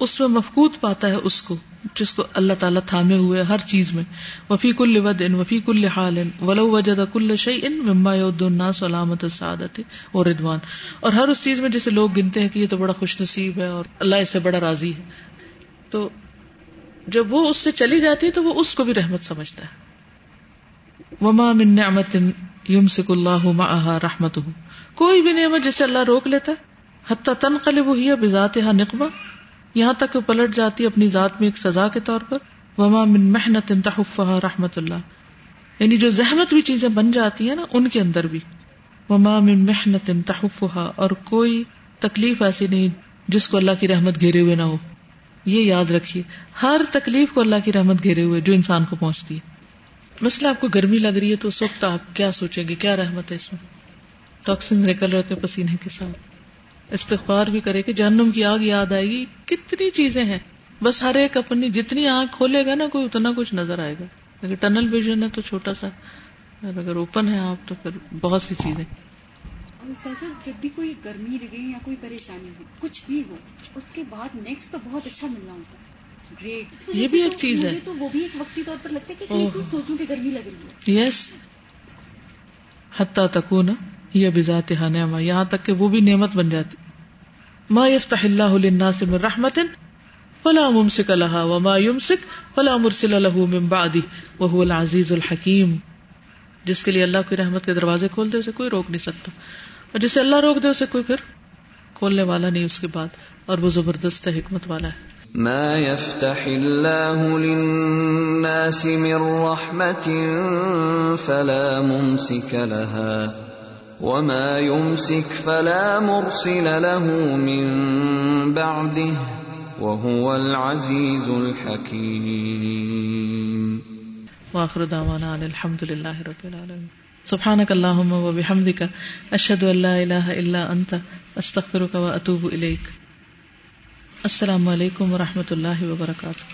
اس میں مفقود پاتا ہے اس کو، جس کو اللہ تعالیٰ تھامے ہوئے ہر چیز میں۔ وفی کل ود ان وفی کل حال ان ولو وجد کل شعی ان مما الناس سلامت سعادت اور ردوان اور ہر اس چیز میں جسے لوگ گنتے ہیں کہ یہ تو بڑا خوش نصیب ہے اور اللہ اس سے بڑا راضی ہے۔ تو جب وہ اس سے چلی جاتی ہے تو وہ اس کو بھی رحمت سمجھتا ہے۔ وما من نعمت یمسک اللہ معها رحمت کوئی بھی نعمت جسے اللہ روک لیتا ہے، حتی تنقلب ہی بذاتها نقبہ یہاں تک وہ پلٹ جاتی اپنی ذات میں ایک سزا کے طور پر۔ وما من محنت تحفها رحمت اللہ یعنی جو زحمت بھی چیزیں بن جاتی ہیں نا، ان کے اندر بھی۔ وما من محنت تحفها۔ اور کوئی تکلیف ایسی نہیں جس کو اللہ کی رحمت گھیرے ہوئے نہ ہو۔ یہ یاد رکھیے، ہر تکلیف کو اللہ کی رحمت گھیرے ہوئے جو انسان کو پہنچتی ہے۔ مسئلہ آپ کو گرمی لگ رہی ہے تو اس وقت آپ کیا سوچیں گے؟ کیا رحمت ہے اس میں؟ ٹاکسن نکل رہے تھے پسینے کے ساتھ۔ استغفار بھی کرے کہ جہنم کی آگ یاد آئے گی۔ کتنی چیزیں ہیں۔ بس ہر ایک اپنی جتنی آنکھ کھولے گا نا کوئی اتنا کچھ نظر آئے گا۔ اگر ٹنل ویژن ہے تو چھوٹا سا اگر اوپن ہے آپ تو پھر بہت سی چیزیں۔ اور جب بھی کوئی گرمی لگے یا کوئی پریشانی ہو کچھ بھی ہو اس کے بعد نیکسٹ تو بہت اچھا ملنا ہوتا ہے۔ گریٹ یہ بھی ایک چیز ہے۔ تو وہ بھی ایک وقتی طور پر لگتا ہے کہ سوچوں کہ گرمی لگ رہی ہے۔ یس حتیٰ تکون۔ یہ بذات نعمہ، یہاں تک کہ وہ بھی نعمت بن جاتی۔ ما یفتح اللہ للناس من رحمت فلا ممسک لها وما يمسک فلا مرسل له من بعده وهو العزیز الحکیم جس کے لیے اللہ کی رحمت کے دروازے کھول دے، اسے کوئی روک نہیں سکتا۔ اور جسے اللہ روک دے، اسے کوئی پھر کھولنے والا نہیں اس کے بعد۔ اور وہ زبردست حکمت والا ہے۔ ما يفتح الله للناس من رحمة فلا ممسك لها۔ وما يمسك فلا مرسل له من بعده وهو العزيز الحكيم واخر دعوانا ان الحمد لله رب العالمين سبحانك اللهم وبحمدك اشهد ان لا اله الا انت استغفرك واتوب اليك السلام علیکم و رحمۃ اللہ وبرکاتہ۔